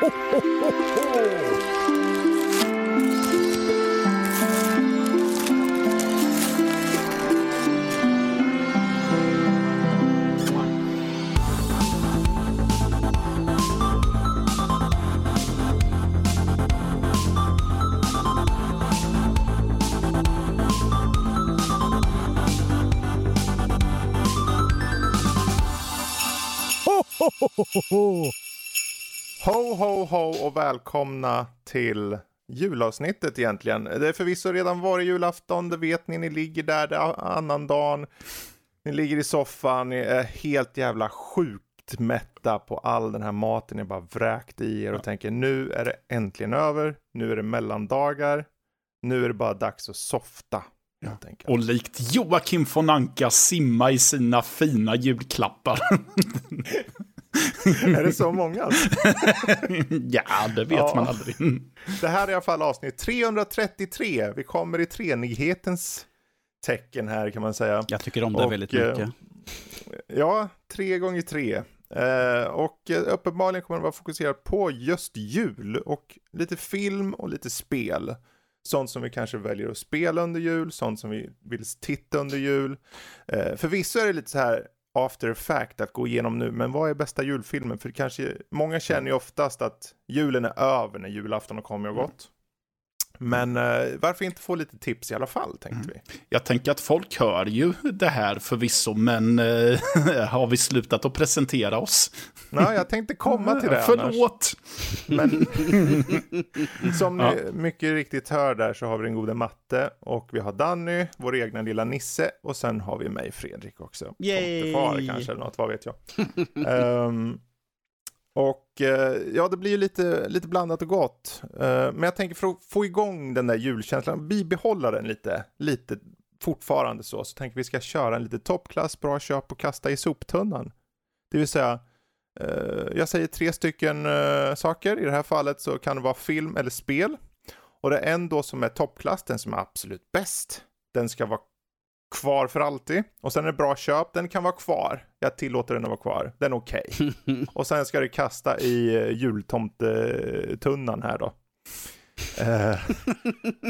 ho, ho, ho, ho. Ho, ho, och välkomna till julavsnittet egentligen. Det är förvisso redan varit julafton, det vet ni. Ni ligger där det annan dagen. Ni ligger i soffan, ni är helt jävla sjukt mätta på all den här maten ni bara vräkt i er och tänker nu är det äntligen över. Nu är det mellandagar. Nu är det bara dags att softa. Enkelt. Och likt Joakim von Anka simma i sina fina julklappar. är det så många? ja, det vet Ja. man aldrig. Det här är i alla fall avsnitt 333. Vi kommer i treenighetens tecken här kan man säga. Jag tycker om det Och, väldigt eh, mycket. Ja, tre gånger tre. Eh, och eh, uppenbarligen kommer det vara fokuserat på just jul och lite film och lite spel. Sånt som vi kanske väljer att spela under jul, sånt som vi vill titta under jul. Eh, förvisso är det lite så här after fact att gå igenom nu, men vad är bästa julfilmen? För kanske, många känner ju oftast att julen är över när julafton har kommit och gått. Men eh, varför inte få lite tips i alla fall, tänkte vi. Jag tänker att folk hör ju det här förvisso, men eh, har vi slutat att presentera oss? Nej, jag tänkte komma till det. Förlåt! Men som Ja. ni mycket riktigt hör där så har vi den gode Matte och vi har Danny, vår egna lilla Nisse och sen har vi mig Fredrik också. Yay! Tomtefar kanske eller något, vad vet jag. Ehm, och Eh, ja, det blir ju lite, lite blandat och gott. Eh, men jag tänker för att få igång den där julkänslan, bibehålla den lite, lite fortfarande så, så tänker vi ska köra en lite toppklass, bra köp och kasta i soptunnan. Det vill säga, eh, jag säger tre stycken saker. I det här fallet så kan det vara film eller spel. Och det är en då som är toppklass, den som är absolut bäst. Den ska vara kvar för alltid. Och sen är det bra köp, den kan vara kvar. Jag tillåter den att vara kvar, den är okej. och sen ska det kasta i eh, jultomtetunnan här då. Eh,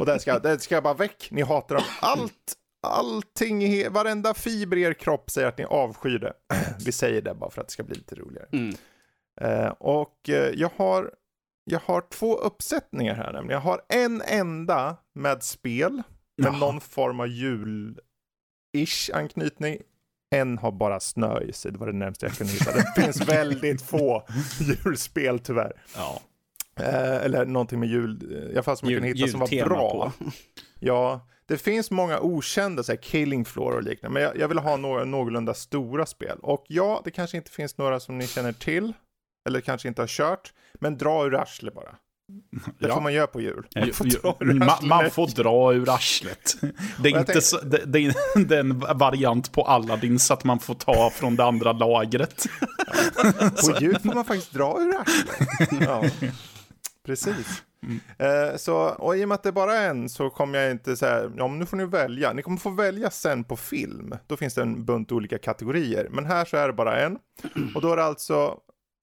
och den ska, den ska bara väck, ni hatar dem. Allt, allting, varenda fiber i er kropp säger att ni avskyr det. Vi säger det bara för att det ska bli lite roligare. Mm. Eh, och eh, jag har, jag har två uppsättningar här nämligen. Jag har en enda med spel, med Jaha. någon form av jul-ish anknytning. En har bara snö i sig, det var det närmaste jag kunde hitta. Det finns väldigt få julspel tyvärr. Ja. Eh, eller någonting med jul, i alla fall som Jul, kunde hitta som var bra. på. Ja, det finns många okända, så här Killing Floor och liknande, men jag, jag vill ha några någorlunda stora spel. Och ja, det kanske inte finns några som ni känner till, eller kanske inte har kört, men dra ur arslet bara. Det Ja. får man göra på jul. Man får Ju- dra ur Ma- arslet. man får dra ur arslet. Det är, inte så, det, det, är, det är en variant på Aladdin så att man får ta från det andra lagret. På jul får man faktiskt dra ur arslet. Ja, precis. Eh, så, och i och med att det bara är en så kommer jag inte säga, ja men nu får ni välja. Ni kommer få välja sen på film. Då finns det en bunt olika kategorier. Men här så är det bara en. Och då är det alltså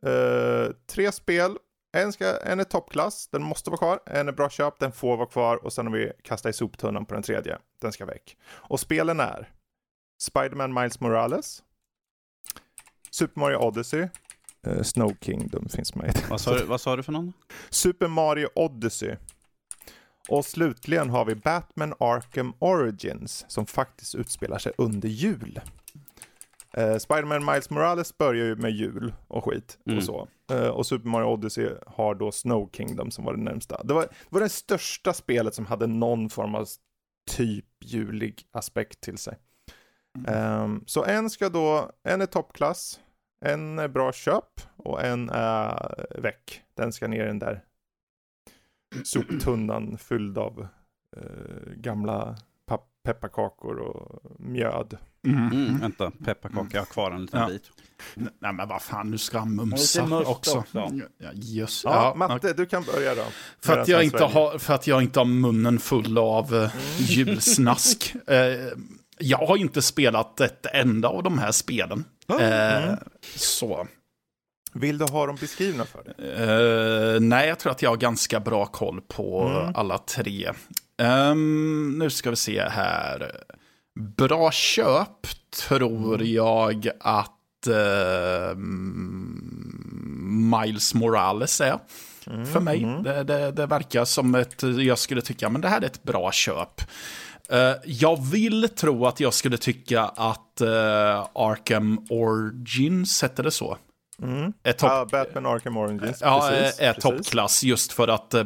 eh, tre spel. En, ska, en är toppklass, den måste vara kvar. En är bra köp, den får vara kvar. Och sen har vi kastat i soptunnan på den tredje. Den ska väck. Och spelen är Spider-Man Miles Morales. Super Mario Odyssey. Eh, Snow Kingdom finns med. Vad sa, du, vad sa du för någon? Super Mario Odyssey. Och slutligen har vi Batman Arkham Origins som faktiskt utspelar sig under jul. Eh, Spider-Man Miles Morales börjar ju med jul och skit Mm. och så. Eh, och Super Mario Odyssey har då Snow Kingdom som var det närmsta. Det var, det var det största spelet som hade någon form av typ julig aspekt till sig. Ehm, så en ska då, en är toppklass, en är bra köp och en är väck. Den ska ner i den där soptunnan fylld av eh, gamla pepparkakor och mjöd. Mm. Mm, vänta, pepparkaka, jag har kvar en liten Ja. bit. Nej men vad fan, nu ska han mumsa också. också. Ja, just, Ja, ja, Matte, du kan börja då. För att, jag inte har, för att jag inte har munnen full av eh, julsnask. Eh, jag har inte spelat ett enda av de här spelen. Eh, så. Vill du ha dem beskrivna för dig? Eh, nej, jag tror att jag har ganska bra koll på alla tre. Ehm, nu ska vi se här. Bra köp tror jag att eh, Miles Morales är. För mig. Det, det, det verkar som ett, jag skulle tycka, men det här är ett bra köp. Eh, jag vill tro att jag skulle tycka att uh, Arkham Origins, hette det så? Är topp- Ja, Batman Arkham Origins. Ja, precis, är precis. toppklass just för att eh,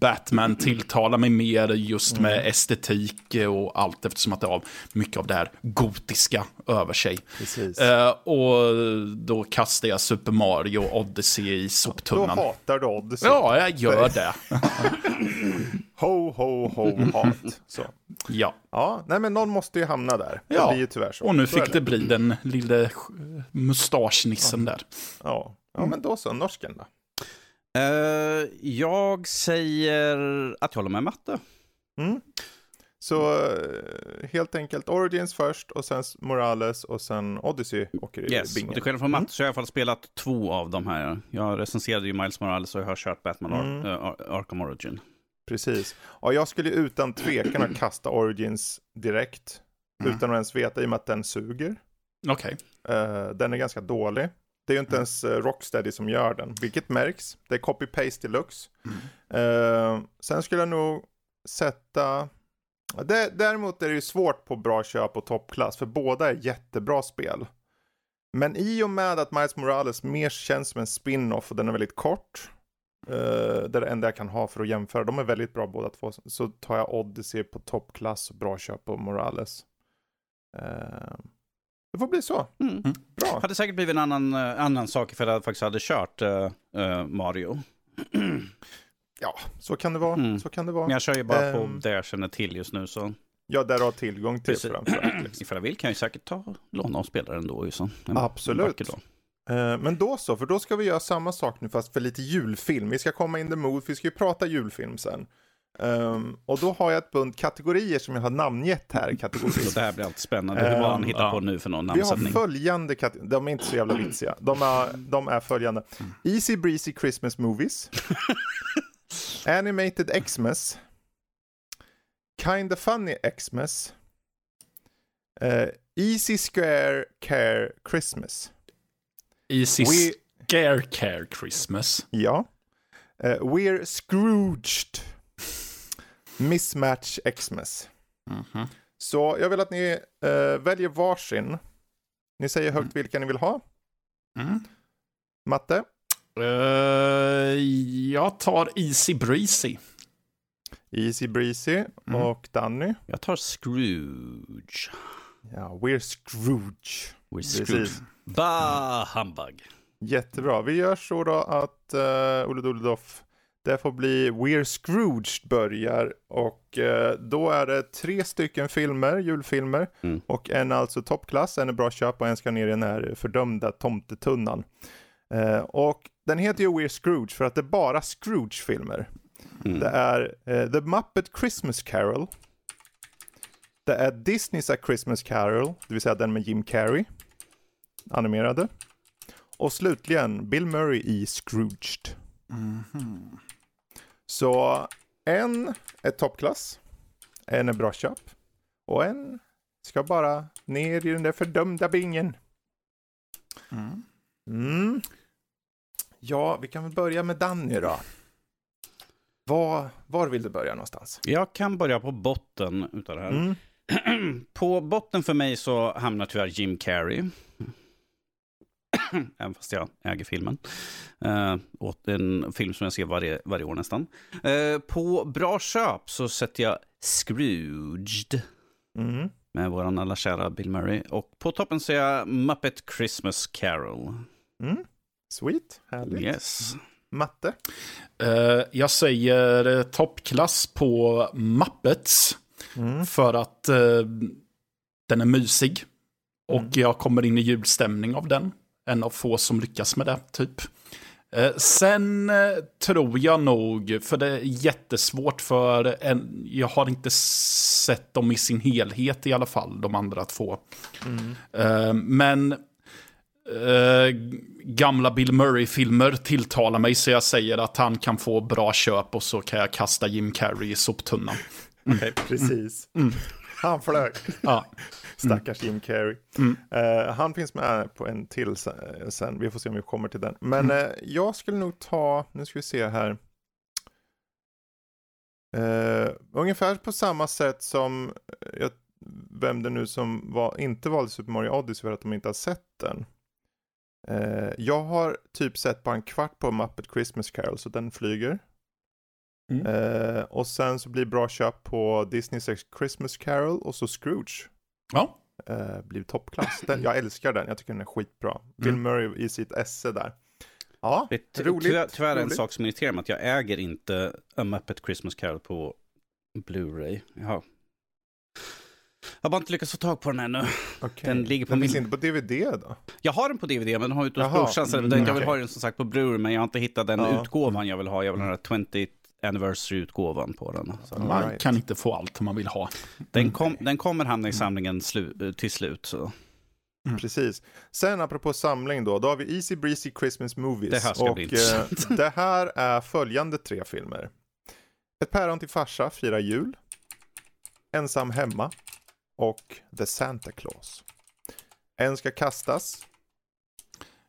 Batman tilltalar mig mer just med Mm. estetik och allt eftersom att det har mycket av det här gotiska över sig. Eh, och då kastar jag Super Mario Odyssey i Då soptunnan. hatar du Odyssey. Ja, jag gör det. Ho, ho, ho, hat. Så. Ja. Ja, nej men någon måste ju hamna där. Det Ja. blir ju tyvärr så. Och nu Så fick det bli den lille mustaschnissen där. Ja. ja, men då så. Norsken då? Eh, jag säger att jag håller med matte. Mm. Så eh, helt enkelt Origins först och sen Morales och sen Odyssey åker i Yes. Och bingen. till skillnad från matte så har jag i alla fall spelat två av de här. Jag recenserade ju Miles Morales och jag har kört Batman Mm. eh, Ar- Arkham Origin. Precis. Ja, jag skulle utan tvekan ha kasta Origins direkt. Mm. Utan att ens veta i och med att den suger. Okej. Eh, den är ganska dålig. Det är ju Mm. inte ens eh, Rocksteady som gör den, vilket märks. Det är copy-paste deluxe. Mm. Eh, sen skulle jag nog sätta... Det, däremot är det ju svårt på bra köp och toppklass, för båda är jättebra spel. Men i och med att Miles Morales mer känns som en spin-off och den är väldigt kort, eh, det är det enda jag kan ha för att jämföra, de är väldigt bra båda två, så tar jag Odyssey på toppklass och bra köp på Morales. Eh, det får bli så. Mm. Bra. Hade säkert blivit en annan, eh, annan sak ifall jag faktiskt hade kört eh, Mario. Ja, så kan det vara. Mm. Så kan det vara. Men jag kör ju bara på Ehm. det jag känner till just nu. Så Ja, där du har tillgång till Precis. framförallt. Liksom. ifall jag vill kan jag ju säkert ta låna och spela den då. Ju, så. En, Absolut. Eh, Men då så, för då ska vi göra samma sak nu fast för lite julfilm. Vi ska komma in the mood, för vi ska ju prata julfilm sen. Ehm, och då har jag ett bunt kategorier som jag har namngett här Så kategoriskt. det här blir alltid spännande. Hur var han Ehm, hittar ja. på nu för någon Vi har namnsättning? följande kategorier, de är inte så jävla vitsiga. De är, de är följande. Easy Breezy Christmas Movies. Animated Xmas. Kinda Funny Xmas. eh, Easy Square Care Christmas. Easy We- Scare Care Christmas. Ja. Eh, we're Scrooged. Mismatch Xmas. Mhm. Så jag vill att ni eh, väljer varsin. Ni säger högt vilka ni vill ha. Mm. Matte? Eh, jag tar Easy Breezy. Easy Breezy Mm. och Danny. Jag tar Scrooge. Ja, We're Scrooge. We're Precis. Bah, humbug. Jättebra. Vi gör så då att uh, Olle Doledoff, det får bli We're Scrooge börjar och eh, då är det tre stycken filmer, julfilmer Mm. och en alltså toppklass, en är bra köp och en ska ner i den här fördömda tomtetunnan. Eh, och den heter ju We're Scrooge för att det är bara Scrooge-filmer. Mm. Det är eh, The Muppet Christmas Carol. Det är Disney's A Christmas Carol, det vill säga den med Jim Carrey. Animerade. Och slutligen Bill Murray i Scrooged. Mhm. Så en är toppklass, en är bra köp och en ska bara ner i den där fördömda bingen. Mm. Mm. Ja, vi kan väl börja med Danny då. Var, var vill du börja någonstans? Jag kan börja på botten utav det här. Mm. på botten för mig så hamnar tyvärr Jim Carrey. Även fast jag äger filmen. Uh, och en film som jag ser varje, varje år nästan. Eh, på bra köp så sätter jag Scrooged. Mm. Med våran alla kära Bill Murray. Och på toppen ser jag Muppet Christmas Carol. Mm. Sweet, härligt. Yes. Matte? Eh, jag säger eh, toppklass på Muppets. Mm. För att eh, den är mysig. Och Mm. jag kommer in i julstämning av den. En av få som lyckas med det, typ. Eh, sen eh, tror jag nog, för det är jättesvårt för en, jag har inte sett dem i sin helhet i alla fall, de andra två. Mm. Men gamla Bill Murray-filmer tilltalar mig så jag säger att han kan få bra köp och så kan jag kasta Jim Carrey i soptunnan. Okay. Precis. Han flög. Ja. Stackars Jim Carrey. Eh, han finns med på en till sen, sen. Vi får se om vi kommer till den. Men eh, jag skulle nog ta, nu ska vi se här. Eh, ungefär på samma sätt som, jag, vem det nu som var, inte valde Super Mario Odyssey för att de inte har sett den. Jag har typ sett bara en kvart på Muppet Christmas Carol, så den flyger. Mm. Eh, och sen så blir bra köp på Disney's Christmas Carol och så Scrooge. Ja. Eh, blir toppklass. Den, jag älskar den, jag tycker den är skitbra. Bill Mm. Murray i sitt esse där. Ja, Det är roligt. tyvärr, tyvärr en roligt. sak som irriterar mig, att jag äger inte A Muppet Christmas Carol på Blu-ray. Jaha. Jag har bara inte lyckats få tag på den ännu. Okej. den ligger på den finns min- inte på DVD då? Jag har den på DVD, men den har ute hos brorsan. mm, Jag vill okej. ha den som sagt på Blu-ray, men jag har inte hittat den Ja. utgåvan jag vill ha. Jag vill ha den här 20th anniversary-utgåvan på den. Så. Man right. kan inte få allt man vill ha. Den, kom, den kommer hamna i samlingen slu, till slut. Så. Precis. Sen apropå samling då, då har vi Easy Breezy Christmas Movies. Det här ska och bli eh, intressant. det här är följande tre filmer. Ett päron till farsa firar jul. Ensam hemma. Och The Santa Claus. En ska kastas.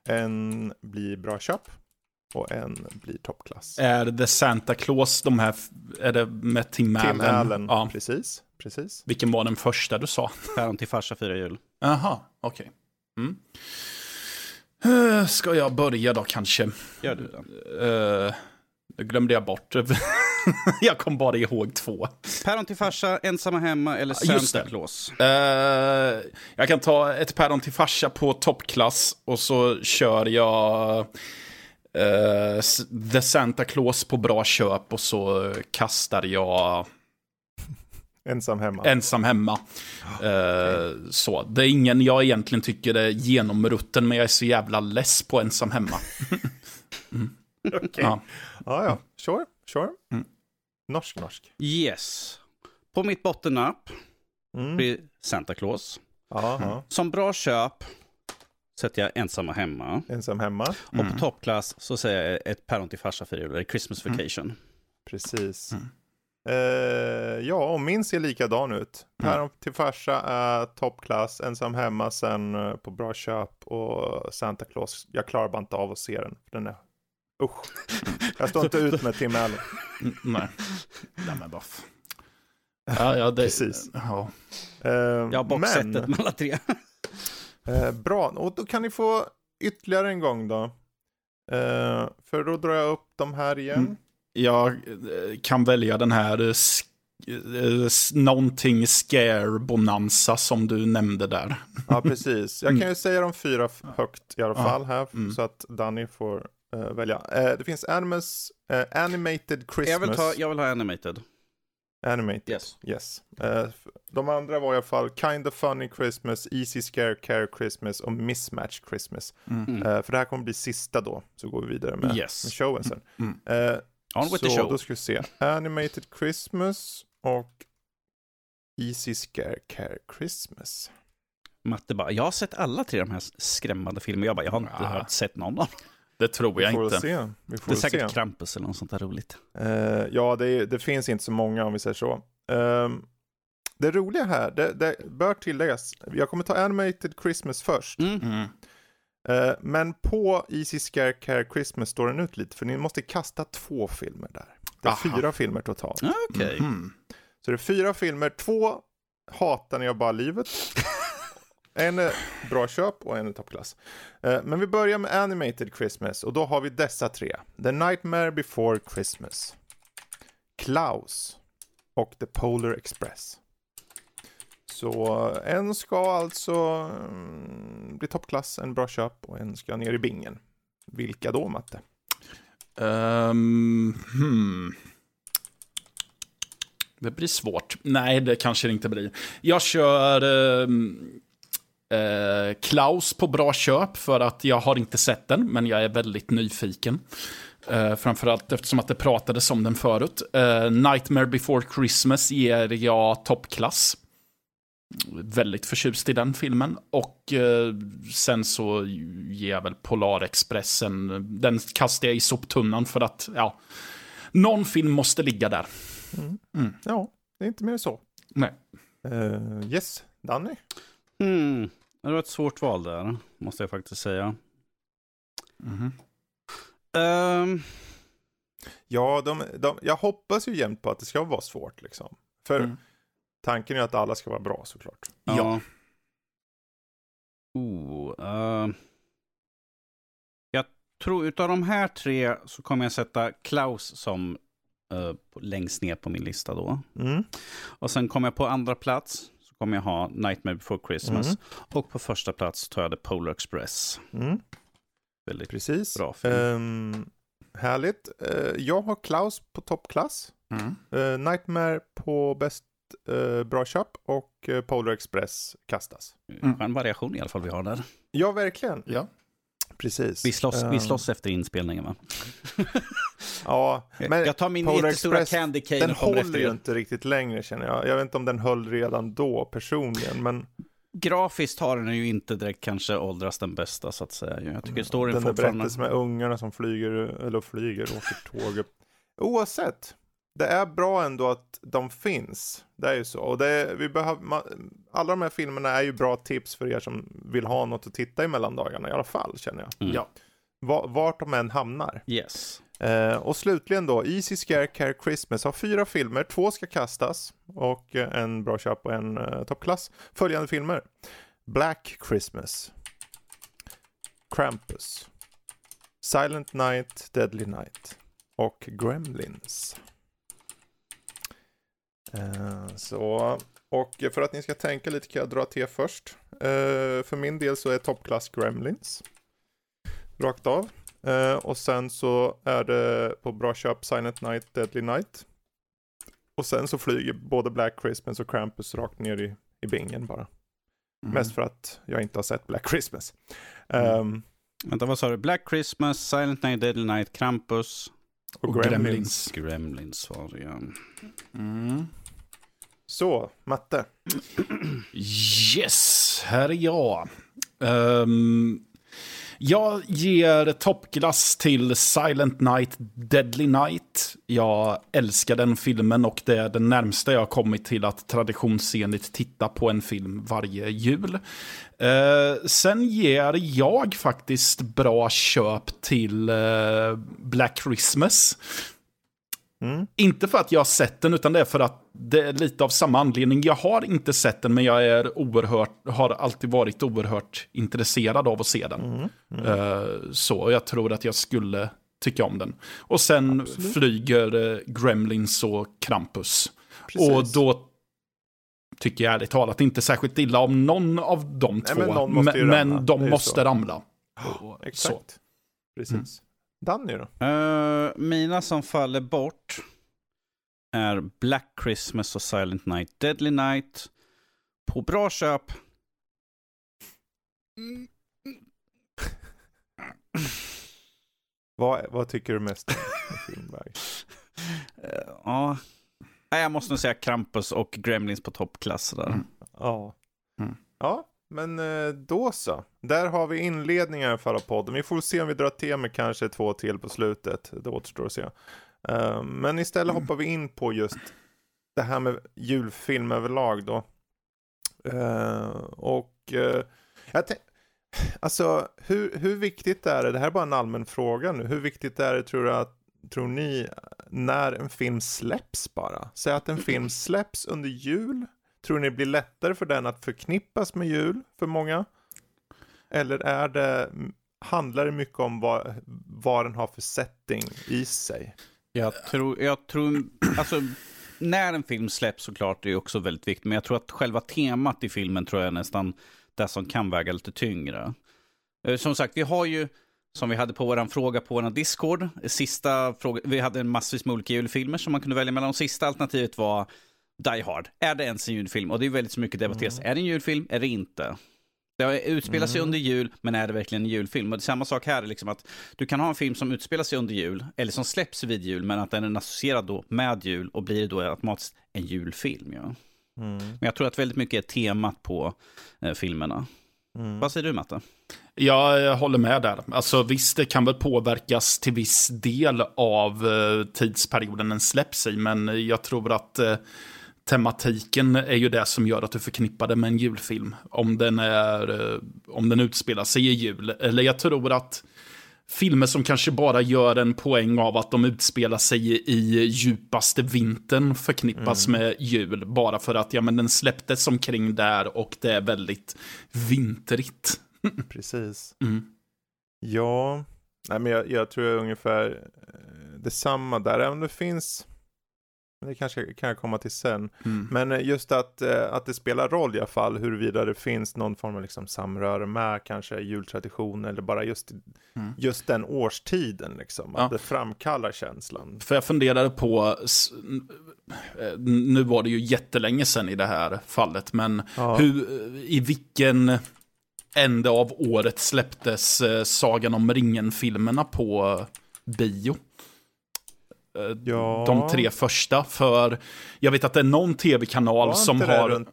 En blir bra köp. Och en blir toppklass. Är det Santa Claus, de här, är det med Tim Allen? Tim Allen, Ja. precis. precis. Vilken var den första du sa? Päron till farsa firar jul. Jaha, okej. Mm. Eh, Ska jag börja då kanske? Gör du det? Uh, det glömde jag bort. jag kom bara ihåg två. Päron till farsa, ensamma hemma eller Santa det. Claus? Eh, jag kan ta ett päron till farsa på toppklass och så kör jag S- The Santa Claus på bra köp och så kastar jag Ensam hemma. ensam hemma. Eh, så. Det är ingen jag egentligen tycker är genomrutten, men jag är så jävla less på ensam hemma. Okej. Ja. Ja, ja. Sure, sure. Mm. Norsk, norsk. Yes. På mitt bottennapp Mm. blir Santa Claus. Ja. Som bra köp sätter jag ensamma hemma. Ensam hemma. Och på toppklass så säger jag ett päron till farsa firar jul, eller Christmas vacation. Precis. Mm. Eh, ja, och min ser likadan ut. Mm. Päron till farsa är toppklass, ensam hemma sen eh, på bra köp och Santa Claus. Jag klarar bara inte av att se den. Den är, usch. Jag står inte ut med Tim Allen. Mm, Nej. Nej, men bara... f- Ja, ja, det... Precis. Ja. Eh, Jag har boxsetet men, med alla tre. Eh, bra, och då kan ni få ytterligare en gång då. Eh, för då drar jag upp de här igen. Mm. Jag eh, kan välja den här eh, sk- någonting scare bonanza som du nämnde där. Ja, precis. Jag kan ju säga de fyra högt i alla Ja. fall här, Mm. så att Danny får eh, välja. Eh, det finns Animus, eh, Animated Christmas. Jag vill, ta, jag vill ha animated. Animated, Yes. yes. F- de andra var i alla fall Kind of Funny Christmas, Easy Scare Care Christmas och Mismatch Christmas. Mm. Eh, för det här kommer bli sista då, så går vi vidare med, Yes. med showen sen. Mm. Eh, On with så the show. då ska vi se. Animated Christmas och Easy Scare Care Christmas. Matte bara, jag har sett alla tre de här skrämmande filmerna. Jag bara, jag har inte Ja. hört sett någon av dem. Det tror Vi jag får inte. se. Vi får Det är säkert se. Krampus eller något sånt där roligt. Eh, ja, det, är, det finns inte så många om vi säger så. Ehm, det roliga här, det, det bör tilläggas, jag kommer ta Animated Christmas först. Mm. Mm. Eh, men på Easy Scare Care Christmas står den ut lite, för ni måste kasta två filmer där. Det är Aha. fyra filmer totalt. Ah, Okej. Mm. Så det är fyra filmer, två hatar ni av bara livet. En är bra köp och en är toppklass. Eh, men vi börjar med Animated Christmas och då har vi dessa tre. The Nightmare Before Christmas. Klaus och The Polar Express. Så eh, en ska alltså mm, bli toppklass, en bra köp och en ska ner i bingen. Vilka då, Matte? Um, hmm. Det blir svårt. Nej, det kanske det inte blir. Jag kör ehm, eh, Klaus på bra köp för att jag har inte sett den, men jag är väldigt nyfiken. Uh, framförallt eftersom att det pratades om den förut. Eh, Nightmare before Christmas ger jag toppklass. väldigt förtjust i den filmen. Och eh, sen så ger jag väl Polarexpressen, den kastar jag i soptunnan för att, ja, någon film måste ligga där. Mm. Ja, det är inte mer så. Nej. Uh, yes, Danny? Mm. Det var ett svårt val där, måste jag faktiskt säga. Mhm. Ehm, Ja, de, de, jag hoppas ju jämt på att det ska vara svårt liksom. För Mm. tanken är att alla ska vara bra såklart. ja. Ja. Oh, ehm. jag tror utav de här tre så kommer jag sätta Klaus som på- längst ner på min lista då. Mm. Och sen kommer jag på andra plats kommer jag ha Nightmare before Christmas. Mm. Och på första plats tar jag The Polar Express. Mm. Väldigt Precis. bra film. Ehm, härligt. Eh, jag har Klaus på toppklass. Mm. Uh, Nightmare på bäst eh, bra köp och uh, Polar Express kastas. Mm. En variation i alla fall vi har där. Ja, verkligen. Ja. Precis. Vi slåss, vi Ehm, slåss efter inspelningen va? Ja, men jag tar min Polar jättestora Express, candy cane den och kommer efter håller ju inte riktigt längre känner jag. Jag vet inte om den höll redan då personligen, men Grafiskt har den ju inte direkt kanske åldras den bästa så att säga. Jag tycker storyn den fortfarande... berättelsen med ungarna som flyger, eller flyger, åker tåg upp. Oavsett, det är bra ändå att de finns. Det är ju så. Och det är, vi behöver, ma- alla de här filmerna är ju bra tips för er som vill ha något att titta i mellandagarna i alla fall, känner jag. Mm. Ja. Va- vart de än hamnar. Yes. Eh, och slutligen då, Easy Scare Care Christmas har fyra filmer, två ska kastas och eh, en bra köp och en eh, toppklass. Följande filmer. Black Christmas. Krampus. Silent Night, Deadly Night. Och Gremlins. Eh, så, och för att ni ska tänka lite kan jag dra till först. Eh, för min del så är toppklass Gremlins. Rakt av. Eh, och sen så är det på bra köp Silent Night, Deadly Night. Och sen så flyger både Black Christmas och Krampus rakt ner i, i bingen bara. Mm. Mest för att jag inte har sett Black Christmas. Mm. Ehm, Vänta, vad sa du? Black Christmas, Silent Night, Deadly Night, Krampus, och, Och Gremlins. Gremlins. Var det ja. Mm. Så, matte. Yes, här är jag. Ehm, jag ger toppglass till Silent Night, Deadly Night. Jag älskar den filmen och det är den närmsta jag har kommit till att traditionsenligt titta på en film varje jul. Eh, sen ger jag faktiskt bra köp till eh, Black Christmas. Mm. Inte för att jag har sett den, utan det är för att det är lite av samma anledning. Jag har inte sett den, men jag är oerhört, har alltid varit oerhört intresserad av att se den. Mm. Mm. Eh, så jag tror att jag skulle tycka om den. Och sen Absolut. flyger eh, Gremlins och Krampus. Precis. Och då tycker jag ärligt talat inte särskilt illa om någon av de två. men men de måste ramla. Och Exakt. så. Precis. Mm. Danny då? Eh, mina som faller bort är Black Christmas och Silent Night, Deadly Night. På bra köp. Vad, vad tycker du mest om Ja. Nej, jag måste nog säga Krampus och Gremlins på toppklass där. Mm. Ja. Mm. Ja, men eh, då så. Där har vi inledningen för podden. Vi får se om vi drar till med kanske två till på slutet. Det återstår att se. Eh, Men istället Mm. hoppar vi in på just det här med julfilm överlag då. Eh, Och jag Alltså, hur, hur viktigt är det, det här är bara en allmän fråga nu, hur viktigt är det tror, att, tror ni när en film släpps bara? Säg att en film släpps under jul, tror ni det blir lättare för den att förknippas med jul för många? Eller är det, handlar det mycket om vad, vad den har för setting i sig? Jag tror, jag tror, alltså när en film släpps såklart är det också väldigt viktigt. Men jag tror att själva temat i filmen tror jag är nästan det som kan väga lite tyngre. Eh, som sagt, vi har ju, som vi hade på vår fråga på vår Discord, sista fråga, vi hade en massvis med olika julfilmer som man kunde välja mellan. Och sista alternativet var Die Hard. Är det ens en julfilm? Och det är väldigt så mycket debatteras. Är det en julfilm? Är det inte? Det utspelar sig Mm. under jul, men är det verkligen en julfilm? Och är samma sak här, liksom att du kan ha en film som utspelar sig under jul, eller som släpps vid jul, men att den är associerad då med jul och blir då automatiskt en julfilm. Ja. Mm. Men jag tror att väldigt mycket är temat på eh, filmerna. Mm. Vad säger du Matte? Ja, jag håller med där. Alltså visst, det kan väl påverkas till viss del av eh, tidsperioden den släpps i, men jag tror att eh, tematiken är ju det som gör att du förknippar det med en julfilm. Om den, är, eh, om den utspelar sig i jul. Eller jag tror att filmer som kanske bara gör en poäng av att de utspelar sig i, djupaste vintern förknippas med jul. Bara för att ja, men den släpptes omkring där och det är väldigt vintrigt. Precis. Mm. Ja, Nej, men jag, jag tror jag är ungefär eh, detsamma där. Även om det finns, men det kanske kan jag komma till sen. Mm. Men eh, just att, eh, att det spelar roll i alla fall huruvida det finns någon form av liksom samröre med kanske jultradition eller bara just, Mm. just den årstiden liksom. Ja. Att det framkallar känslan. För jag funderade på, nu var det ju jättelänge sedan i det här fallet, men Ja. hur, i vilken ände av året släpptes eh, Sagan om ringen-filmerna på bio? Eh, Ja. De tre första, för jag vet att det är någon tv-kanal som har...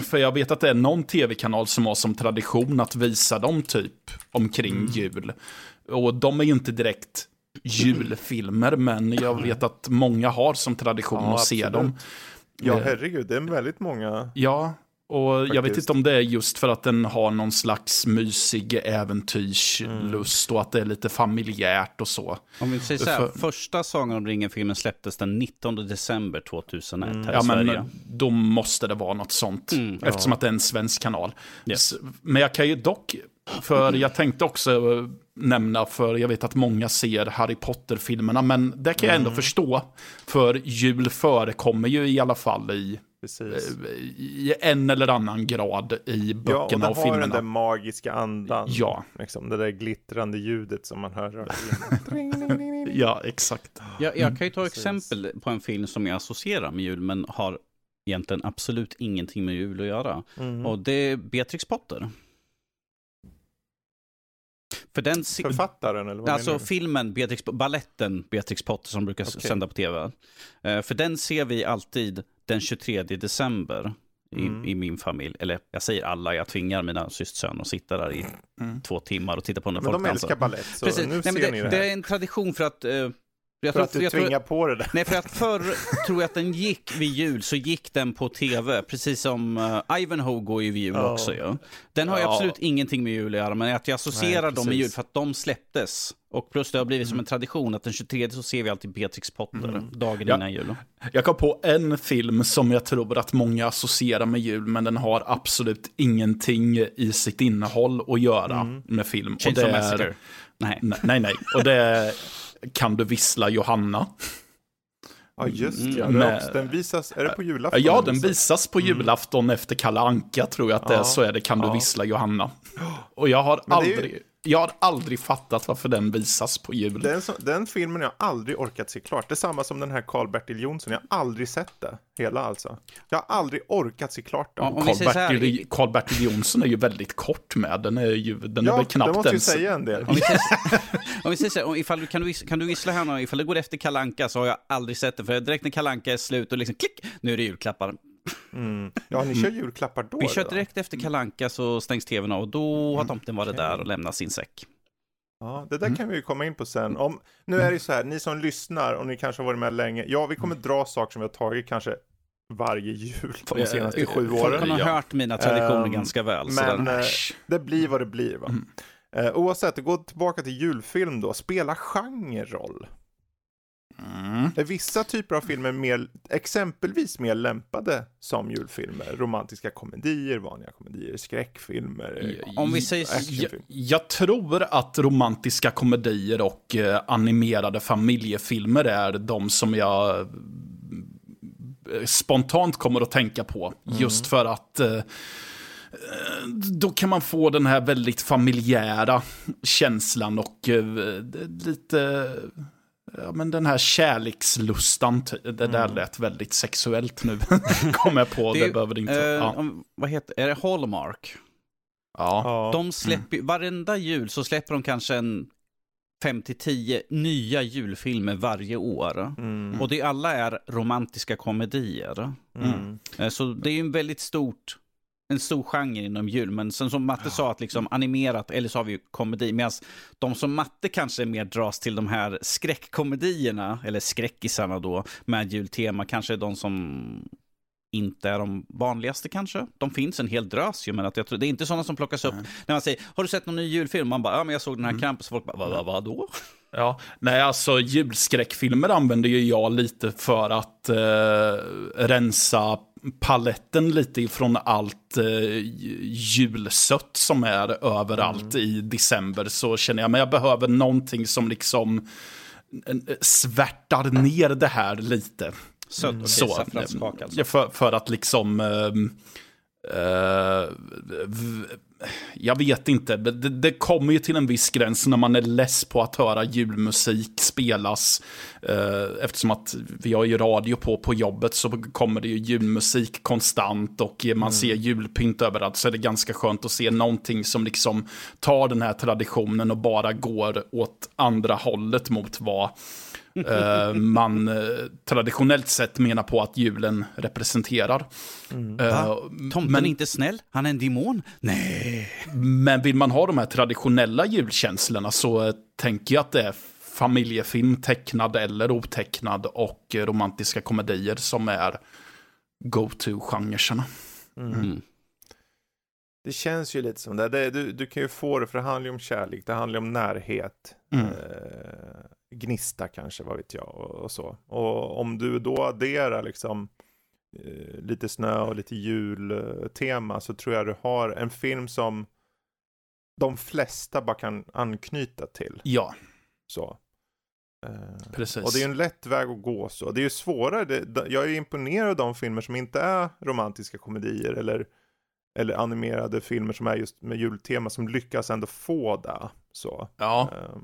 För jag vet att det är någon tv-kanal som har som tradition att visa dem typ omkring Mm. jul. Och de är ju inte direkt julfilmer, men jag vet att många har som tradition Ja, att se absolut. dem. Ja, Eh, herregud, det är väldigt många. Ja, och jag vet Faktiskt. inte om det är just för att den har någon slags mysig äventyrslust och att det är lite familjärt och så. Om vi säger så här, För- första Sagan om ringen-filmen släpptes den 19 december 2001 här Mm. Ja, i men Sverige. då måste det vara något sånt. Mm, eftersom att det är en svensk kanal. Ja. S- Men jag kan ju dock, för jag tänkte också eh, nämna, för jag vet att många ser Harry Potter-filmerna, men det kan jag ändå Mm. förstå. För jul förekommer ju i alla fall i, Precis. eh, i en eller annan grad i Ja, och böckerna det och har den där filmerna. magiska andan. Ja. Liksom, det där glittrande ljudet som man hör. Ja, exakt. Jag, jag kan ju ta Precis. exempel på en film som jag associerar med jul, men har egentligen absolut ingenting med jul att göra. Mm. Och det är Beatrix Potter. För den... Författaren eller vad Alltså menar du? filmen, Beatrix, balletten Beatrix Potter som brukar Okej. sända på tv. Eh, för den ser vi alltid den 23 december i, Mm. i min familj. Eller jag säger alla, jag tvingar mina systersöner att sitta där i Mm. två timmar och titta på när Men folk de älskar balett, så Precis. nu Nej, ser det, ni det, det här. är en tradition för att... eh, jag För tror, att du tvingar på det där. Nej, för att förr tror jag att den gick vid jul, så gick den på tv. Precis som uh, Ivanhoe går ju vid jul Ja. också. Ja. Den har ju Ja. absolerar ingenting med jul att göra, men att jag associerar Nej, dem med jul för att de släpptes. Och plus det har blivit som en tradition att den 23 så ser vi alltid Beatrix Potter, dagen Ja. innan jul. Jag kom på en film som jag tror att många associerar med jul, men den har absolut ingenting i sitt innehåll att göra med film. Chainsaw Massacre. Nej. Nej, nej, nej. Och det är Kan du vissla Johanna? Ja, just det. Mm. Ja, Med- Den visas, är det på julafton? Ja, den visas på julafton efter Kalle Anka tror jag att det är. Ja. Så är det Kan du Ja. vissla Johanna? Och jag har, är ju- aldrig, jag har aldrig fattat varför den visas på jul. Den, den filmen har jag aldrig orkat se klart. Det är samma som den här Karl-Bertil Jonsson. Jag har aldrig sett det. Hela alltså. Jag har aldrig orkat se klart den. Här- Karl-Bertil Karl-Bertil Jonsson är ju väldigt kort med. Den är ju den är Ja, väl det knappt måste ju ens... säga en del. Om vi säger, om vi säger så här, ifall du, kan, du, kan du vissla henne, ifall det går efter Kalanka så har jag aldrig sett det. För direkt när Kalanka är slut och liksom klick, nu är det julklappar. Mm. Ja, ni kör julklappar då? Vi kör direkt efter Kalanka så stängs tvn av och då har tomten varit Okej. där och lämnat sin säck. Ja, det där kan vi ju komma in på sen. Om, nu är det ju så här, ni som lyssnar och ni kanske har varit med länge. Ja, vi kommer dra saker som vi har tagit kanske varje jul de senaste sju Folk åren. har nog Ja. hört mina traditioner Ehm, ganska väl. så Men den- eh, det blir vad det blir va. Eh, oavsett, gå tillbaka till julfilm då. Spelar genre roll? Mm. Är vissa typer av filmer mer, exempelvis mer lämpade som julfilmer? Romantiska komedier, vanliga komedier, skräckfilmer, eh, Om vi säger- Jag, jag tror att romantiska komedier och eh, animerade familjefilmer är de som jag eh, spontant kommer att tänka på. Just för att eh, eh, då kan man få den här väldigt familjära känslan och eh, lite... Ja, men den här kärlekslustan, det där lät väldigt sexuellt nu. Kom jag på, det, Det behöver det inte... Eh, ja. om, vad heter är det? Hallmark. Ja. De släpper, varenda jul så släpper de kanske en 5 till 10 nya julfilmer varje år. Mm. Och det alla är romantiska komedier. Mm. Eh, Så det är ju en väldigt stort, en stor genre inom jul. Men sen som Matte sa, att liksom animerat, eller så har vi ju komedi. Medan de som Matte kanske mer dras till de här skräckkomedierna, eller skräckisarna då, med jultema, kanske är de som inte är de vanligaste kanske. De finns en hel drös ju, men att jag tror, det är inte sådana som plockas upp. När man säger, har du sett någon ny julfilm? Man bara, ja men jag såg den här Krampus. Folk bara, vad, vad, vadå? Ja, nej alltså julskräckfilmer använder ju jag lite för att eh, rensa paletten lite ifrån allt eh, julsött som är överallt i december. Så känner jag, men jag behöver någonting som liksom eh, svärtar ner det här lite. Sött, okej, Så, saffranskaka alltså. ja, för, för att liksom... eh, v- jag vet inte, det, det kommer ju till en viss gräns när man är less på att höra julmusik spelas. Eh, eftersom att vi har ju radio på på jobbet så kommer det ju julmusik konstant och man ser julpynt överallt. Så är det ganska skönt att se någonting som liksom tar den här traditionen och bara går åt andra hållet mot vad eh, man eh, traditionellt sett menar på att julen representerar. Eh, Va? Tomten men- är inte snäll? Han är en demon? Nej. Men vill man ha de här traditionella julkänslorna så eh, tänker jag att det är familjefilm, tecknad eller otecknad och eh, romantiska komedier som är go-to-genrerna. Mm. Det känns ju lite som det. det du, du kan ju få det, för det handlar ju om kärlek, det handlar om närhet. Mm. Eh, gnista kanske, vad vet jag, och, och så. Och om du då adderar liksom eh, lite snö och lite jultema så tror jag du har en film som de flesta bara kan anknyta till. Ja, Så. Eh, precis. och det är en lätt väg att gå så. Det är ju svårare. Det, jag är ju imponerad av de filmer som inte är romantiska komedier eller, eller animerade filmer som är just med jultema som lyckas ändå få det. Så. Ja, Eh,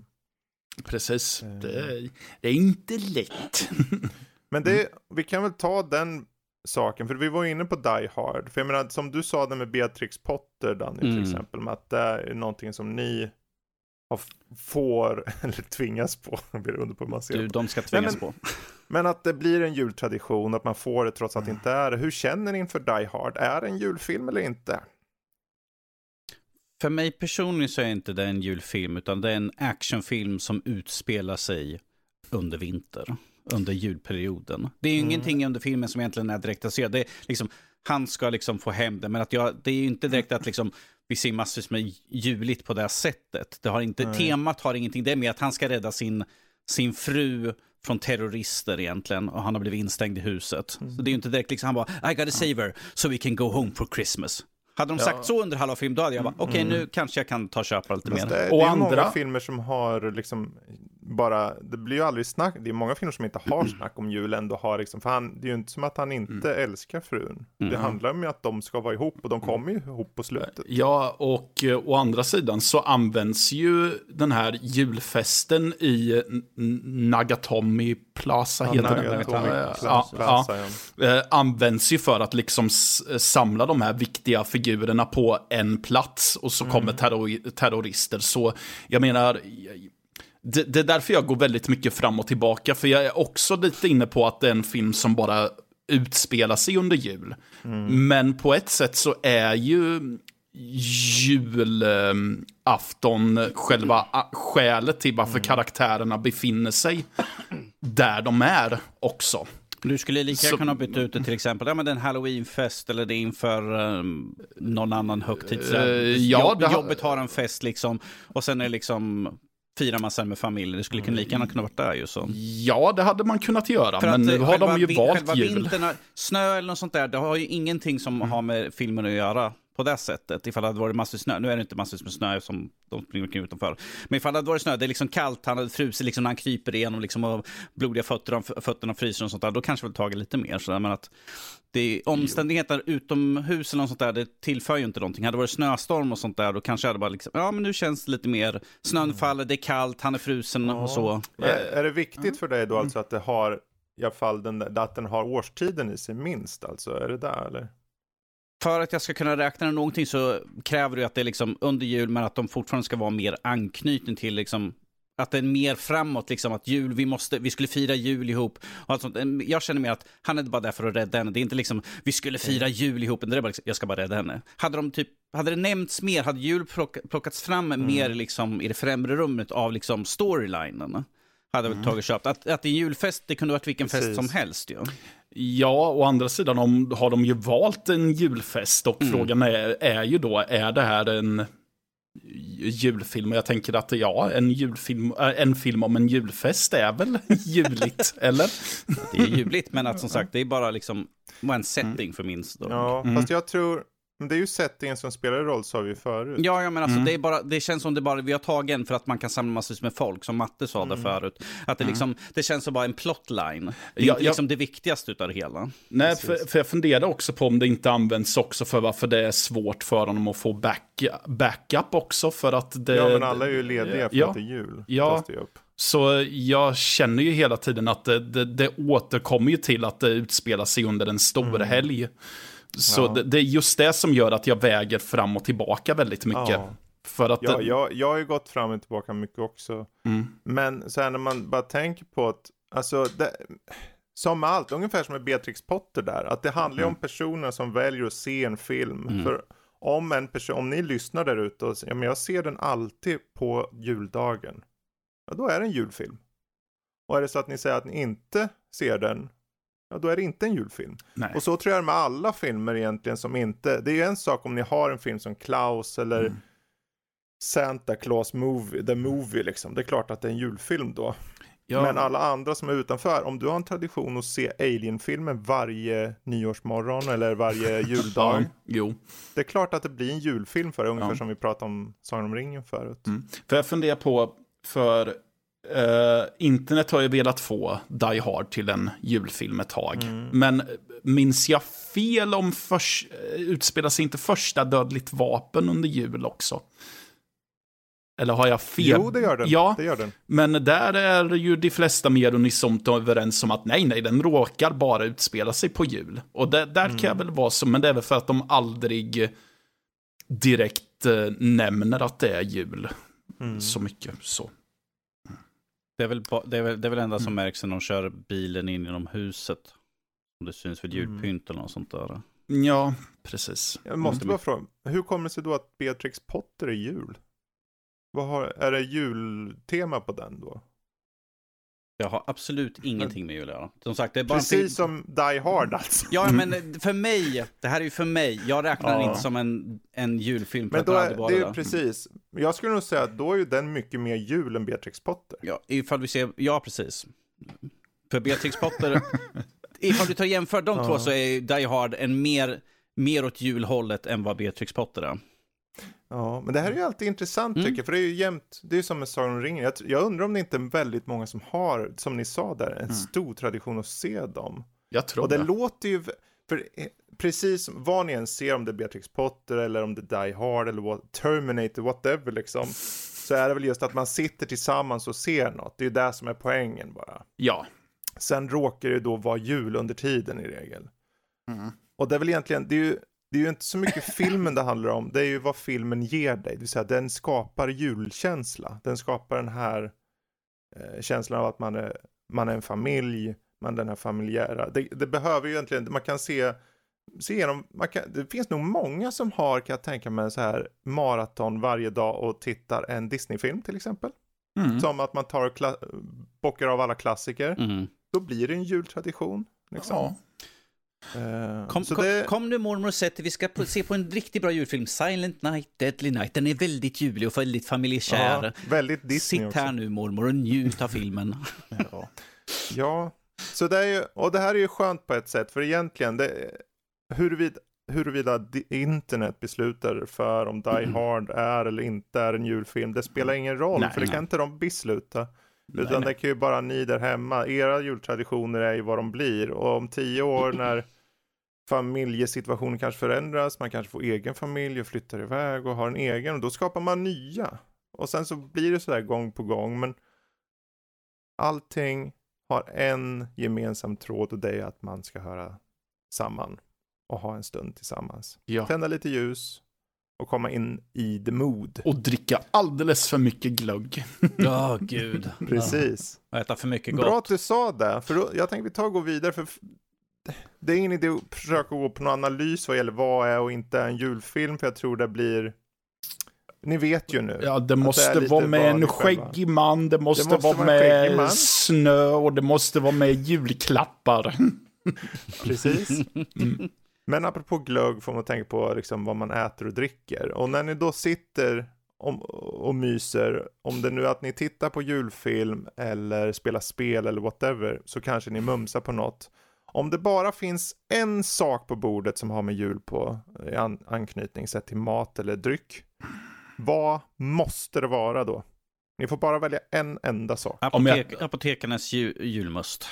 precis. Eh. Det, är- det är inte lätt. Men det, vi kan väl ta den saken, för vi var inne på Die Hard. För jag menar, som du sa det med Beatrix Potter, Danny, till Mm. exempel, med att det är någonting som ni har, får, eller tvingas på, beroende på hur man ser Du, de ska tvingas men- på. Men att det blir en jultradition, att man får det trots att det inte är det. Hur känner ni inför Die Hard? Är det en julfilm eller inte? För mig personligen så är inte det en julfilm, utan det är en actionfilm som utspelar sig under vinter, under julperioden. Det är ju ingenting under filmen som egentligen är direkt att se. Det är liksom, han ska liksom få hem det, men att jag, det är ju inte direkt att liksom, vi ser massvis med juligt på det här sättet. Det har inte, temat har ingenting, det är mer att han ska rädda sin, sin fru från terrorister egentligen och han har blivit instängd i huset. Så det är ju inte direkt liksom, han bara I gotta save her so we can go home for Christmas. Hade de Ja. sagt så under halva filmen, då hade jag bara, okej nu kanske jag kan ta och köpa lite Fast mer. det, Och det är många andra- filmer som har liksom bara, det blir ju aldrig snack, det är många filmer som inte har snack om jul ändå har liksom, för han, det är ju inte som att han inte älskar frun. Det Mm. handlar om att de ska vara ihop och de kommer ju ihop på slutet. Ja, och eh, å andra sidan så används ju den här julfesten i Nagatomi Plaza, Ja, heter den. Nagatomi Ja, Plaza, ja, Plaza, ja. eh, används ju för att liksom s- samla de här viktiga figurerna på en plats och så kommer terror terrorister. Så jag menar, det, det är därför jag går väldigt mycket fram och tillbaka, för jag är också lite inne på att det är en film som bara utspelar sig under jul. Men på ett sätt så är ju julafton själva skälet till varför karaktärerna befinner sig där de är också. Du skulle lika Så- kunna byta ut det till exempel, ja men det är en halloweenfest eller det är inför um, någon annan högtid. Så Eh, ja, Jobb, det Jobbet har en fest liksom, och sen är det liksom fira man sen med familjen. Det skulle kunna lika gärna kunna varit där ju så. Ja, det hade man kunnat göra, För men nu eh, har de ju valt jul. Mm. Vintern, snö eller något sånt där, det har ju ingenting som har med filmen att göra på det sättet. Ifall det hade varit massvis snö, nu är det inte massvis med snö som de springer omkring utanför. Men ifall det hade varit snö, det är liksom kallt, han hade frusit liksom när han kryper igenom liksom och blodiga fötter, och fötterna fryser och sånt där, då kanske väl tagit lite mer. Så där, men att det är omständigheter utomhus eller något sånt där, det tillför ju inte någonting. Hade det varit snöstorm och sånt där, då kanske jag hade bara liksom, ja men nu känns det lite mer, snön faller, det är kallt, han är frusen och så. Är, är det viktigt för dig då alltså att det har, i alla fall den, att den har årstiden i sig minst alltså? Är det där eller? För att jag ska kunna räkna någonting så kräver det att det är liksom under jul men att de fortfarande ska vara mer anknytning till liksom att det är mer framåt, liksom att jul, vi, måste, vi skulle fira jul ihop. Och allt sånt. Jag känner mer att han är bara där för att rädda henne. Det är inte liksom, vi skulle fira jul ihop. Det är bara liksom, jag ska bara rädda henne. Hade, de typ, hade det nämnts mer, hade jul plock, plockats fram mm. mer liksom, i det främre rummet av liksom, storylinen, hade väl mm. tagit köpt. Att, att en julfest, det kunde varit vilken Precis. fest som helst ju. Ja. Ja, å andra sidan har de ju valt en julfest och mm. frågan är, är ju då, är det här en julfilm. Och jag tänker att ja, en, julfilm, äh, en film om en julfest är väl juligt, eller? Det är juligt, men att som sagt, det är bara liksom en setting mm. för minst. Då. Ja, mm. fast jag tror, men det är ju settingen som spelar roll, sa vi förut. Ja, ja men alltså mm. det, är bara, det känns som det bara, vi har tagit en för att man kan samla massor med folk, som Matte sa mm. förut. Att det, mm. liksom, det känns som bara en plotline. Det är ja, inte liksom det viktigaste utav det hela. Nej, för, för, jag funderar också på om det inte används också för varför det är svårt för honom att få back, backup också. För att det, ja, men alla är ju lediga för ja, att det är jul. Ja, så jag känner ju hela tiden att det, det, det återkommer ju till att det utspelar sig under en stor mm. helg. Så ja. det, det, är just det som gör att jag väger fram och tillbaka väldigt mycket. Ja. För att ja, jag, jag har ju gått fram och tillbaka mycket också. Mm. Men så här när man bara tänker på att, alltså, det, som med allt, ungefär som med Beatrix Potter där, att det handlar mm. om personer som väljer att se en film. Mm. För om en person, om ni lyssnar där ute och ja men jag ser den alltid på juldagen. Ja, då är det en julfilm. Och är det så att ni säger att ni inte ser den ja då är det inte en julfilm. Nej. Och så tror jag med alla filmer egentligen som inte, det är ju en sak om ni har en film som Klaus eller mm. Santa Claus movie, The Movie liksom. Det är klart att det är en julfilm då. Ja. Men alla andra som är utanför, om du har en tradition att se Alien-filmen varje nyårsmorgon eller varje juldag. ja, jo. Det är klart att det blir en julfilm för det, ungefär ja. som vi pratade om Sagan om ringen förut. Mm. För jag funderar på, för Uh, internet har ju velat få Die Hard till en julfilm ett tag. Mm. Men minns jag fel om förs utspelar sig inte första Dödligt Vapen under jul också? Eller har jag fel? Jo, det gör den. Ja, det gör den. men där är ju de flesta mer unisont överens om att nej, nej, den råkar bara utspela sig på jul. Och det, där mm. kan jag väl vara så, men det är väl för att de aldrig direkt eh, nämner att det är jul. Mm. Så mycket så. Det är väl, det är väl, det är väl enda som mm. märks när de kör bilen in genom huset. Om det syns vid mm. julpynt eller något sånt där. Ja, precis. Jag måste bara fråga, hur kommer det sig då att Beatrix Potter är jul? Vad har, är det jultema på den då? Jag har absolut ingenting med jul att göra. Som sagt, det är bara Precis som Die Hard alltså. Ja, men för mig, det här är ju för mig. Jag räknar ja. inte som en, en julfilm. Men då är, det är ju precis. Jag skulle nog säga att då är ju den mycket mer jul än Beatrix Potter. Ja, ifall vi ser, ja precis. För Beatrix Potter, ifall du tar jämför de ja. två så är Die Hard en mer, mer åt julhållet än vad Beatrix Potter är. Ja, men det här är ju alltid intressant mm. tycker jag, för det är ju jämt, det är ju som med Sagan om ringen. Jag, jag, undrar om det inte är väldigt många som har, som ni sa där, en mm. stor tradition att se dem. Jag tror Och det, det. låter ju, för eh, precis vad ni än ser, om det är Beatrix Potter eller om det är Die Hard eller what, Terminator, whatever liksom, så är det väl just att man sitter tillsammans och ser något. Det är ju det som är poängen bara. Ja. Sen råkar det då vara jul under tiden i regel. Mm. Och det är väl egentligen, det är ju det är ju inte så mycket filmen det handlar om, det är ju vad filmen ger dig. Det vill säga den skapar julkänsla. Den skapar den här eh, känslan av att man är, man är en familj, man är den här familjära. Det, det behöver ju egentligen, man kan se, se igenom, man kan, det finns nog många som har, kan jag tänka mig, så här maraton varje dag och tittar en Disney-film till exempel. Mm. Som att man tar bockar av alla klassiker. Mm. Då blir det en jultradition. Liksom. Ja. Uh, kom, kom, det... kom, nu mormor och sätt vi ska på, se på en riktigt bra julfilm. Silent Night, Deadly Night. Den är väldigt julig och väldigt familjär. Ja, väldigt Disney Sitt här nu mormor och njut av filmen. ja. ja, så det är ju, och det här är ju skönt på ett sätt. För egentligen, det, huruvida, huruvida internet beslutar för om Die. Hard är eller inte är en julfilm, det spelar ingen roll. Nej, för det nej. kan inte de besluta. Utan nej, det kan ju bara ni där hemma. Era jultraditioner är ju vad de blir. Och om tio år när familjesituationen kanske förändras, man kanske får egen familj och flyttar iväg och har en egen. Och då skapar man nya. Och sen så blir det sådär gång på gång. Men allting har en gemensam tråd och det är att man ska höra samman och ha en stund tillsammans. Ja. Tända lite ljus och komma in i the mood. Och dricka alldeles för mycket glögg. Ja, gud. Precis. Och äta för mycket Bra gott. att du sa det, för då, jag tänkte vi tar och går vidare. För det är ingen idé att försöka gå på någon analys vad gäller vad är och inte är en julfilm, för jag tror det blir... Ni vet ju nu. Ja, det det måste lite vara med en skäggig man, det måste, måste vara vara med snö och det måste vara med julklappar. Precis. Men apropå glögg får man tänka på liksom vad man äter och dricker. Och när ni då sitter om, och myser, om det nu är att ni tittar på julfilm eller spelar spel eller whatever, så kanske ni mumsar på något. Om det bara finns en sak på bordet som har med jul på i an, anknytning sett till mat eller dryck, vad måste det vara då? Ni får bara välja en enda sak. Apotek, Apotekarnas ju, julmust.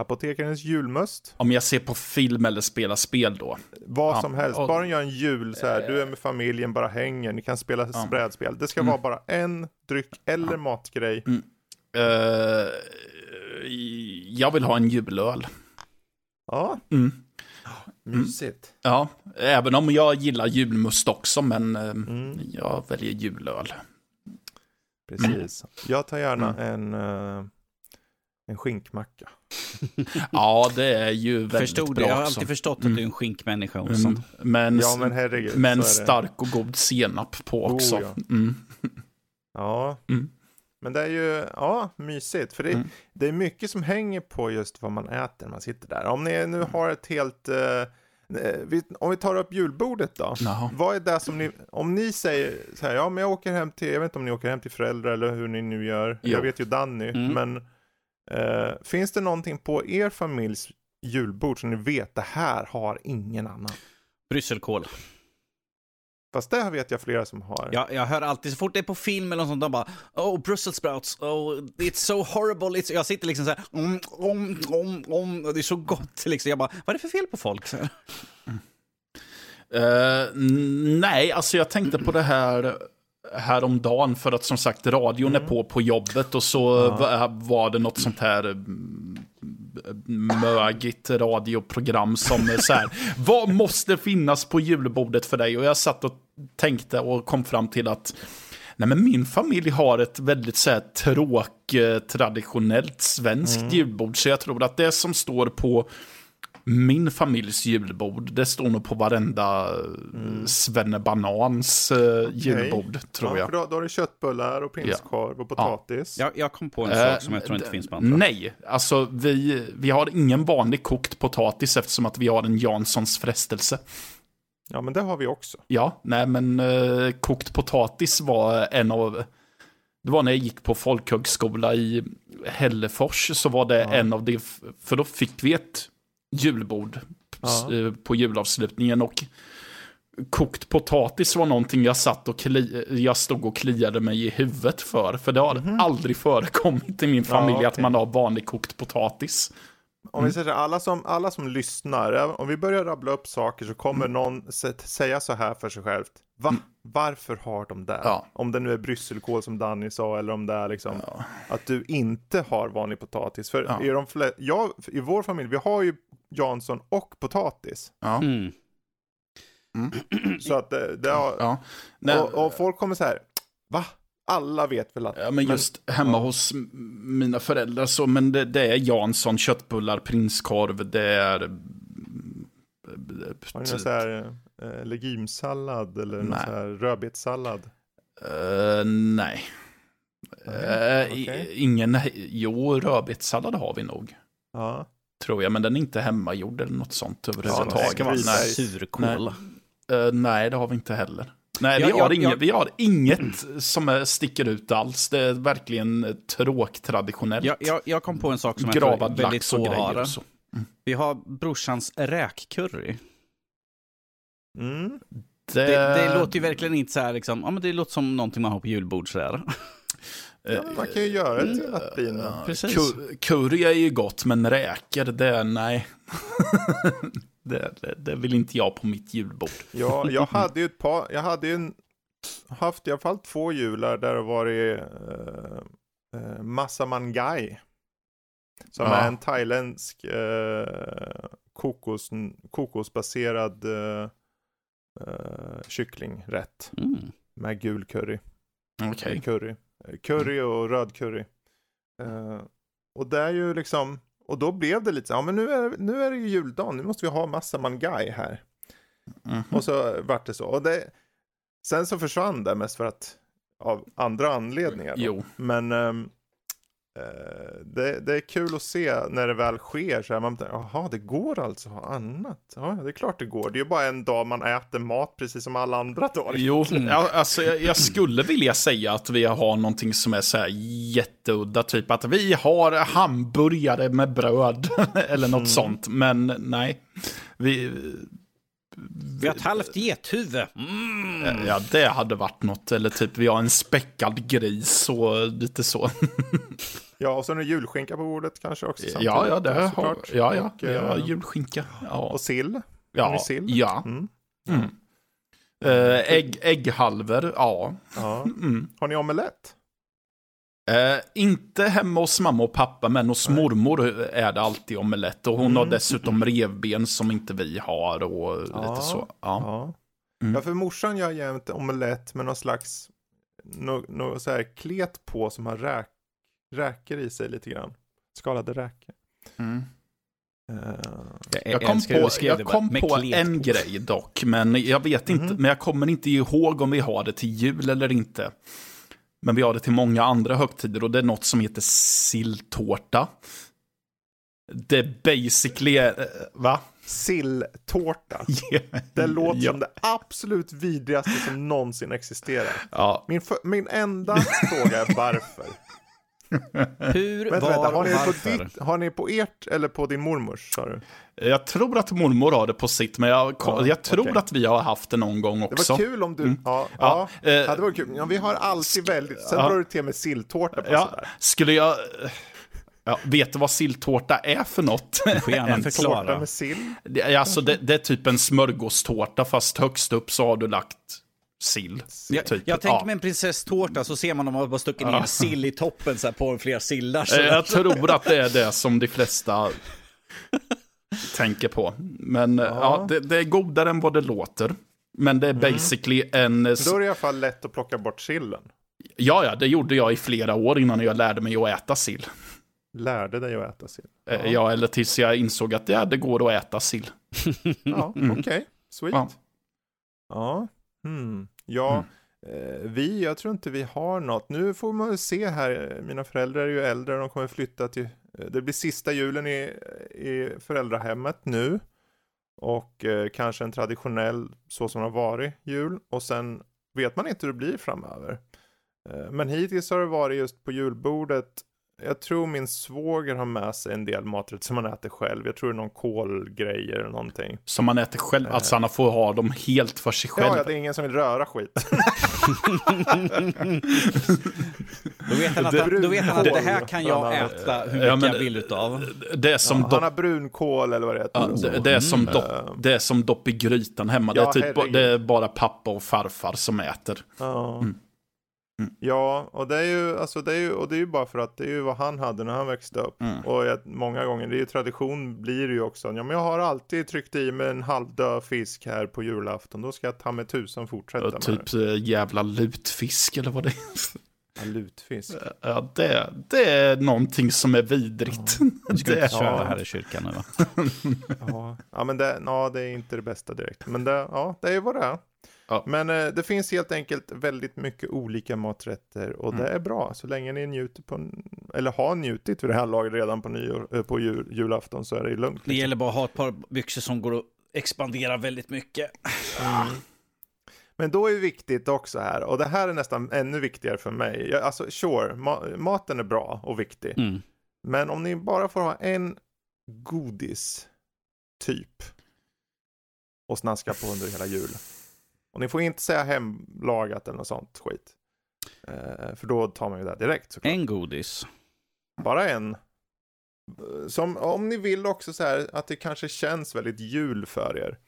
Apotekarens julmust, Om jag ser på film eller spelar spel då. Vad Ja, som helst, och- bara gör en jul så här, du är med familjen, bara hänger, ni kan spela Ja. brädspel. Det ska Mm. vara bara en dryck eller matgrej. Eh, jag vill ha en julöl. Ja, Mm. mysigt. Ja, även om jag gillar julmust också, men eh, Mm, jag väljer julöl. precis. Jag tar gärna Mm. en, eh, en skinkmacka. Ja, det är ju väldigt Förstod det. bra Jag har också. alltid förstått att Mm. du är en skinkmänniska, Olsson. Mm. Men, Ja, men herregud. men det. stark och god senap på Oh, också. ja. Mm. Ja, Mm. men det är ju, ja, mysigt. För det, Mm. det är mycket som hänger på just vad man äter när man sitter där. Om ni nu har ett helt, eh, eh, vi, om vi tar upp julbordet då. Jaha. Vad är det som ni, om ni säger så här, ja men jag åker hem till, jag vet inte om ni åker hem till föräldrar eller hur ni nu gör. Jo. Jag vet ju Danny, Mm. men eh, finns det någonting på er familjs julbord som ni vet, det här har ingen annan? Brysselkål. Fast det vet jag flera som har. Jag, jag hör alltid, så fort det är på film eller något sånt, de bara Oh, Brussels sprouts, oh, it's so horrible. It's... Jag sitter liksom så här, om, om, om, om, och det är så gott liksom. Jag bara, vad är det för fel på folk? Så. Eh, n- nej, alltså jag tänkte på det här häromdagen för att som sagt radion är på på jobbet och så va- var det något sånt här mm, mögigt radioprogram som så här, vad måste finnas på julbordet för dig? Och jag satt och tänkte och kom fram till att Nej men min familj har ett väldigt så här tråk, eh, traditionellt svenskt julbord. Så jag tror att det som står på min familjs julbord, det står nog på varenda mm. svennebanans eh, julbord, tror ja, jag. För då, då har du köttbullar och prinskorv och potatis. Jag, jag kom på en Eh, sak som jag tror inte finns på andra. Nej, alltså vi, vi har ingen vanlig kokt potatis eftersom att vi har en Janssons frestelse. Ja, men det har vi också. Ja, nej men eh, kokt potatis var en av... Det var när jag gick på folkhögskola i Hällefors så var det en av de... För då fick vi ett julbord Ja. eh, på julavslutningen och kokt potatis var någonting jag satt och kli, jag stod och kliade mig i huvudet för. För det har aldrig förekommit i min familj att Mhm. okej. man har vanlig kokt potatis. Om Mm. vi säger så här, alla som, alla som lyssnar, även om vi börjar rabbla upp saker så kommer Mm. någon sä- säga så här för sig självt. Va? Varför har de det? Ja. Om det nu är brysselkål som Danny sa eller om det är liksom att du inte har vanlig potatis. För Ja. i, de flä- jag, i vår familj, vi har ju Jansson och potatis. Ja. Mm. Så att det, det har, Ja. Nej, och, och folk kommer så här, va? Alla vet väl att... Ja, men just hemma hos m- mina föräldrar så, men det, det är Jansson, köttbullar, prinskorv, det är... Har ni någon så här eh, legimsallad eller någon Nej. så här rödbetssallad? Eh, nej. Eh, i- okej. Ingen, jo, rödbetssallad har vi nog, Ja. Tror jag, men den är inte hemmagjord eller något sånt överhuvudtaget. vara Nej. surkål. Eh, nej, det har vi inte heller. Nej, Ja, vi, har jag- inget, jag- vi har inget som är, sticker ut alls. Det är verkligen tråktraditionellt. Jag, jag, jag kom på en sak som jag tror är Gravad väldigt lax och få grejer. har. och så. Vi har brorsans räkcurry. Mm. Det, Det, det låter ju verkligen inte så här liksom, ja men det låter som någonting man har på julbord sådär. Ja, man kan ju göra det till att bli en... Precis. Ku- Curry är ju gott, men räkor, det nej. det, det, det vill inte jag på mitt julbord. Ja, jag hade ju ett par, jag hade ju en, haft i alla fall två jular där det varit uh, uh, Massa Mangai. Som Ja. är en thailändsk eh, kokos, kokosbaserad eh, uh, kycklingrätt Mm. med gul curry. Okej. Curry. Eh, Curry och röd curry. Eh, och det är ju liksom, och då blev det lite så, ja men nu är, nu är det ju juldagen, nu måste vi ha massa mangai här. Mhm. Och så vart det så. Och det, sen så försvann det mest för att, av andra anledningar. då. Jo. Men eh, det, det är kul att se när det väl sker så här, man jaha det går alltså att ha annat. Ja, det är klart det går. Det är ju bara en dag man äter mat precis som alla andra dagar. Jo, ja, alltså, jag, jag skulle vilja säga att vi har någonting som är så här jätteudda, typ att vi har hamburgare med bröd eller något sånt, men nej. Vi, Vi har ett halvt gethuvud. Mm. ja, det hade varit något, eller typ vi har en späckad gris och lite så. Ja, och så är julskinka på bordet kanske också. Ja, samtidigt, ja, det har, såklart. ja, ja, Och, har eh, julskinka. Ja, Och sill. Har ja, ni sill? ja. Mm. Mm. Eh, ägg, ägghalvor, ja. ja. Mm. Har ni omelett? Eh, inte hemma hos mamma och pappa, men hos mormor är det alltid omelett. Och hon har Mm. dessutom revben som inte vi har och Ja. lite så. Ja. Ja. Mm. Ja, för morsan gör jämt omelett med någon slags, något nå, så här klet på som har räk, räkor i sig lite grann. Skalade räkor. Mm. Eh, Jag kom på, jag kom på en grej dock, men jag vet inte, Mhm. men jag kommer inte ihåg om vi har det till jul eller inte. Men vi har det till många andra högtider och det är något som heter silltårta. Det är basically, eh, va? Silltårta. Det låter ja. som det absolut vidrigaste som någonsin existerar. Ja, Min, min enda fråga är varför. Hur, Vänta, var vänta, har, ni på varför? ditt, har ni på ert eller på din mormors? Sa du? Jag tror att mormor har det på sitt, men jag, Ja, jag tror okej. att vi har haft det någon gång Det också. var kul om du... Ja, ja, Ja, eh, hade varit kul. Ja, vi har alltid väldigt... Sen ja. drar du till med silltårta på Ja, sådär. skulle jag... Ja, vet du vad silltårta är för något? Du får gärna En Tårta förklara. med sill. Det, är alltså, det, det är typ en smörgåstårta, fast högst upp så har du lagt sill. Jag, Typ. jag tänker Ja. mig en prinsesstårta så ser man om man bara stuckit ner en sill i toppen så här på flera sillar. Så Eh, Jag tror att det är det som de flesta tänker på. Men ja. ja det, det är godare än vad det låter. Men det är basically en... Men Då är det i alla fall lätt att plocka bort sillen. Ja, ja, det gjorde jag i flera år innan jag lärde mig att äta sill. Lärde dig att äta sill. Ja. ja, eller tills jag insåg att ja, det går att äta sill. Ja, okej. Sweet. Ja. Ja. Hmm. Ja, eh, vi, jag tror inte vi har något. Nu får man se här, mina föräldrar är ju äldre, de kommer flytta till, eh, Eh, det blir sista julen i, eh, i föräldrahemmet nu. Och eh, kanske en traditionell, så som det har varit, jul. Och sen vet man inte hur det blir framöver. Eh, men hittills har det varit just på julbordet jag tror min svåger har med sig en del maträtter som han äter själv. Jag tror det är någon kålgrej eller någonting. Som man äter själv, alltså han får ha dem helt för sig själv. Ja, ja, det är ingen som vill röra skit. Då vet han att, Det- han, då vet han att det här kan jag äta hur mycket Ja, men- jag vill utav. Det är som Ja, han har brunkål eller vad det heter. ja, det, det, är som Mm. dopp, det är som dopp i grytan hemma. Ja, det, är typ, det är bara pappa och farfar som äter. Ja. Mm. Mm. Ja, och det är ju, alltså det är ju, och det är ju bara för att det är ju vad han hade när han växte upp. Mm. Och jag, många gånger, det är ju tradition blir det ju också. Ja, men jag har alltid tryckt i mig en halvdöd fisk här på julafton. Då ska jag ta med tusen fortsätta Ja, med typ eh, jävla lutfisk eller vad det är. Ja, lutfisk. Ja, det, det är någonting som är vidrigt. Du ska Det- inte köra ja. här i kyrkan nu va? Ja, ja men det, ja, det är inte det bästa direkt. Men det, ja, det är ju vad det är. Ja. Men eh, det finns helt enkelt väldigt mycket olika maträtter och det Mm. är bra. Så länge ni njuter på, eller har njutit vid det här laget redan på, nyår, eh, på jul, julafton så är det lugnt. Det liksom. gäller bara att ha ett par byxor som går att expandera väldigt mycket. Men då är det viktigt också här, och det här är nästan ännu viktigare för mig. Jag, alltså sure, ma- maten är bra och viktig. Mm. Men om ni bara får ha en godis, typ, och snaska på under hela jul. Och ni får inte säga hemlagat eller något sånt skit. Eh, för då tar man ju det direkt såklart. En godis. Bara en. Som, om ni vill också så här att det kanske känns väldigt jul för er.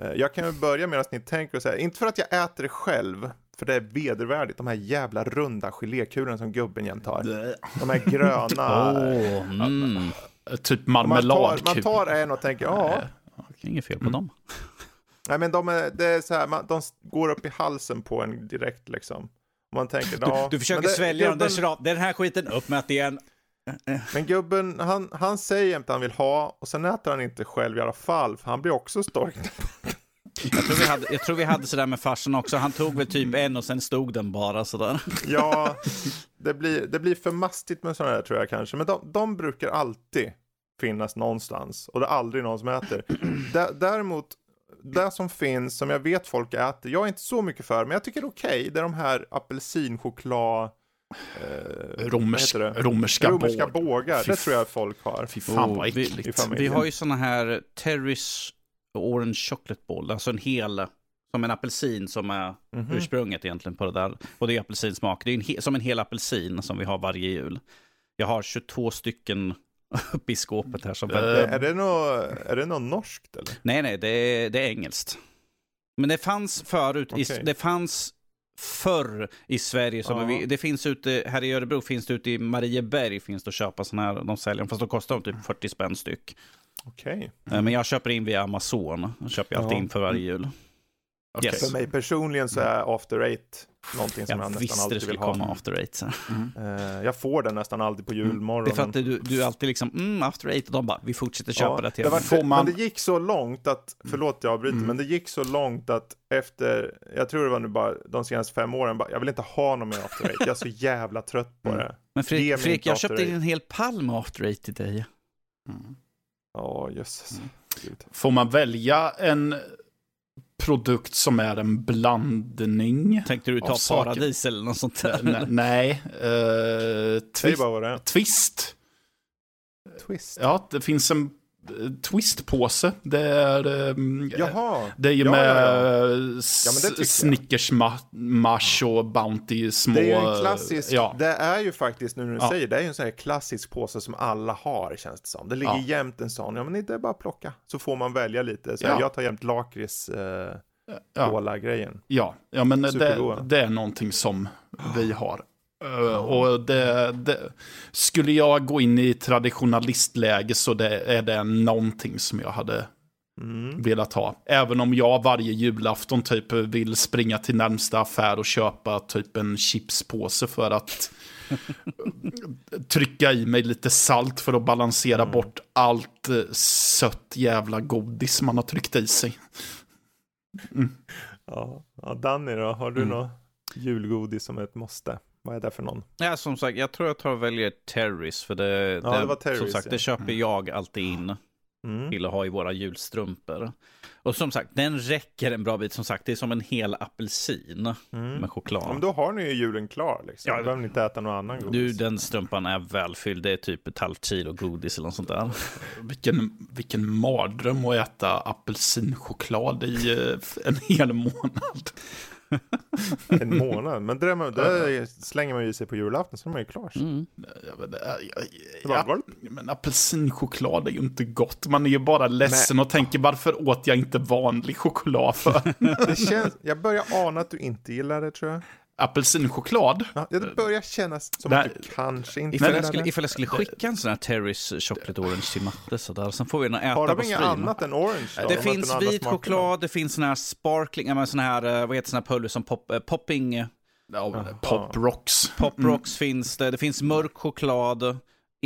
Eh, jag kan ju börja medan ni tänker så här, inte för att jag äter det själv, för det är vedervärdigt, de här jävla runda gelékulorna som gubben jämt har. De här gröna. Åh, mm. Typ man, tar, marmeladkul. man tar en och tänker, ja, Inget fel på dem. Nej men de är, det är så här, man, de går upp i halsen på en direkt liksom. Man tänker, ja, Du försöker det- svälja den, gubben- där, den här skiten upp med att det är en... Men gubben, han, han säger inte han vill ha och sen äter han inte själv i alla fall, för han blir också stork. Jag tror vi hade, jag tror vi hade sådär med farsan också. Han tog väl typ en och sen stod den bara sådär. Ja, det blir, det blir för mastigt med sådana där tror jag kanske. Men de, de brukar alltid finnas någonstans och det är aldrig någon som äter. Dä- Däremot, det som finns, som jag vet folk äter, jag är inte så mycket för, men jag tycker det är okej, det är de här apelsinchoklad, eh, Romers, vad heter det? romerska, romerska båg. bågar. Fy Det tror jag folk har. Fy fan Oh, vad vi- äckligt. i familjen. Vi har ju såna här Terry's Orange Chocolate Ball, alltså en hel, som en apelsin som är Mhm. ursprunget egentligen på det där. Och det är apelsinsmak. Det är en som en hel apelsin som vi har varje jul. Jag har 22 stycken uppe i skåpet här som Eh, Är, det något, är det något norskt eller? Nej, nej, det är, det är engelskt. Men det fanns förut, i, Okej. det fanns förr i Sverige. Som Ja. vi, det finns ute, här i Örebro finns det ute i Marieberg finns det att köpa sådana här, de säljer fast de kostar typ 40 spänn styck. Okej. Eh, Men jag köper in via Amazon, jag köper alltid Ja. in för varje jul. Okej. Yes. För mig personligen så är after eight någonting som jag, Jag nästan visste det alltid skulle vill ha. komma after eight. Så. Eh, jag får den nästan alltid på julmorgon. Det är för att du, du är alltid liksom, mm, after eight, och de bara, vi fortsätter köpa det till det var, Får man- Men det gick så långt att, förlåt jag avbryter, Mm. men det gick så långt att efter, jag tror det var nu bara de senaste fem åren, bara, jag vill inte ha någon mer after eight. Jag är så jävla trött på Mm. det. Men Fredrik, Fredrik jag köpte en hel pall med after eight till dig. Ja, jösses. Mm. Gud. Får man välja en produkt som är en blandning? Tänkte du ta saker. paradis eller något sånt där? N- nej, uh, Säg twist, bara vad det är. twist. Twist. Ja, det finns en twistpåse. Det är, um, Jaha. det är Ja, med ja, ja, Ja, men det tycker jag. Snickers ma- Mars och Bounty små. Det är ju en klassisk, Ja, det är ju faktiskt nu när du Ja. säger det, är ju en sån här klassisk påse som alla har känns det som. Det ligger Ja. jämt en sån, ja men det är bara att plocka. Så får man välja lite. Så Ja. Jag tar jämt lakrits, eh, ja, cola-grejen. ja, ja, men det, det är någonting som vi har. Eh, och det, det, skulle jag gå in i traditionalistläge så det, är det någonting som jag hade Mm. velat ha. Även om jag varje julafton typ vill springa till närmsta affär och köpa typ en chipspåse för att trycka i mig lite salt för att balansera Mm. bort allt eh, sött jävla godis man har tryckt i sig. Ja. ja, Danny då, har du Mm. något julgodis som är ett måste? Vad är det för någon? Ja, som sagt, jag tror jag tar och väljer Terrys. För det, Ja, det var Terrys, som sagt, ja. det köper jag alltid in Mm. att ha i våra julstrumpor. Och som sagt, den räcker en bra bit. Som sagt, det är som en hel apelsin Mm. med choklad. Ja, men då har ni ju julen klar liksom. Ja, Då behöver ni inte äta någon annan Du, godis. den strumpan är välfylld. Det är typ ett halvt kilo godis eller något sånt där. Vilken, vilken mardröm att äta apelsinchoklad i eh, en hel månad. En månad. Men det, där, slänger man ju sig på julafton så är man ju klar. Mm. Det var ja, men apelsinchoklad är ju inte gott. Man är ju bara ledsen och tänker varför åt jag inte vanlig choklad för? Det känns, jag börjar ana att du inte gillar det tror jag. Apelsinchoklad? Ja, det börjar kännas som Nej. att du kanske inte Ifall, jag skulle, ifall jag skulle skicka en sån här Terrys Chocolate Orange till Matte sådär. Sen får vi nog äta Har de inget annat än orange då? Det De finns vit choklad, det finns sån här sparkling, men sån här, eh, vad heter sån här pulver som pop, eh, popping, Ja, Pop Rocks. pop rocks finns det, det finns mörk choklad,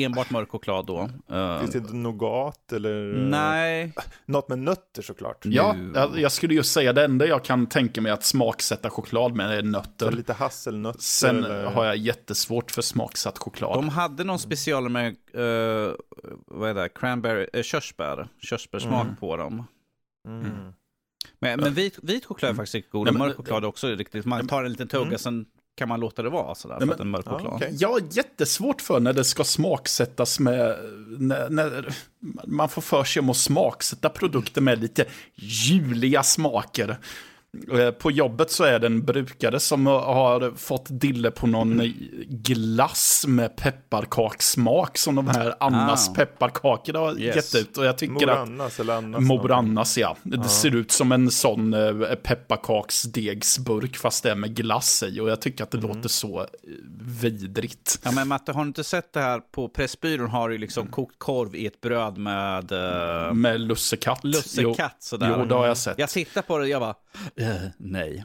enbart mörk choklad då. Eh, Finns det inte nougat eller? nej, Något med nötter såklart. Ja, jag, skulle ju säga det enda jag kan tänka mig att smaksätta choklad med är Så nötter. lite hasselnötter Sen eller? har jag jättesvårt för smaksatt choklad. de hade någon special med, eh, vad är det, cranberry, uh, körsbär, körsbärssmak Mm. på dem. Mm. Men, men vit, vit choklad är faktiskt riktigt god, och mörk choklad är också riktigt, man tar en liten tugga, Mm. sen kan man låta det vara sådär, Nej, för att men- en mörk Ja, choklad. okej. Jag har jättesvårt för när det ska smaksättas med... När, när man får för sig om att smaksätta produkter med lite juliga smaker. Eh, På jobbet så är det en brukare som har fått dille på någon glass med pepparkakssmak som de här Annas Ah. pepparkakor har Yes. gett ut. Och jag tycker att Morannas eller Annas. Mor Annas, ja. Det ser ut som en sån eh, pepparkaksdegsburk fast det är med glass i. Och jag tycker att det Mm. låter så eh, vidrigt. Ja, men Matte, har du inte sett det här? På Pressbyrån har du liksom kokt korv i ett bröd med uh, Med lussekatt. lussekatt. Sådär. Jo, det har jag sett. Jag tittar på det och jag bara, eh, nej.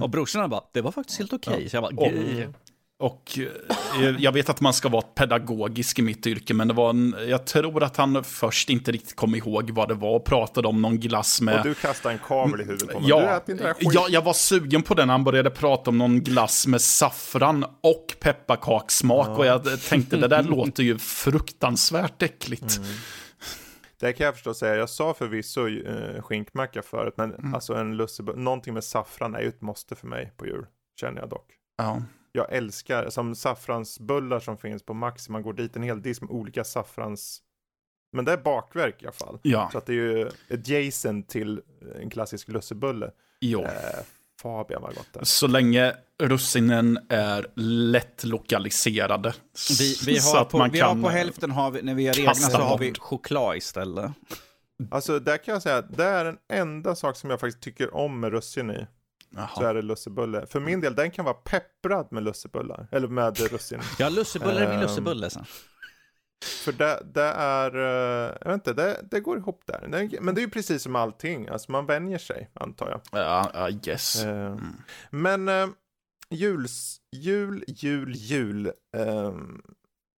Och brorsorna bara, det var faktiskt helt okej. Så jag bara, Och-. Och eh, jag vet att man ska vara pedagogisk i mitt yrke, men det var en, jag tror att han först inte riktigt kom ihåg vad det var och pratade om någon glass med... Och du kastade en kabel i huvudet på mig. Ja, ja, jag var sugen på den. Han började prata om någon glass med saffran och pepparkakssmak. Och jag tänkte, det där låter ju fruktansvärt äckligt. Mm. Det kan jag förstå säga. Jag sa förvisso uh, skinkmacka förut, men Mm. alltså en lussebulle, någonting med saffran är ju ett måste för mig på jul. Känner jag dock. Ja. Jag älskar, som saffransbullar som finns på Maxi, man går dit en hel disk med olika saffrans... Men det är bakverk i alla fall. Ja, Så att det är ju adjacent till en klassisk lussebulle. jo. Eh, Fabian vad gott det. Så länge russinen är lätt lokaliserade. Vi, vi, så har, att på, man vi kan, har på hälften, har vi, när vi har egna så har vi choklad istället. Alltså där kan jag säga att det är den enda sak som jag faktiskt tycker om med russin i. Så Jaha. är det lussebulle. För min del, den kan vara pepprad med lussebullar. Eller med russin. Ja, lussebulle är min Ehm, lussebulle. sen. För det, det är, eh, jag vet inte, det, det går ihop där. Men det är ju precis som allting, alltså man vänjer sig, antar jag. Ja, I guess. Eh, Men eh, juls, jul, jul, jul. ehm,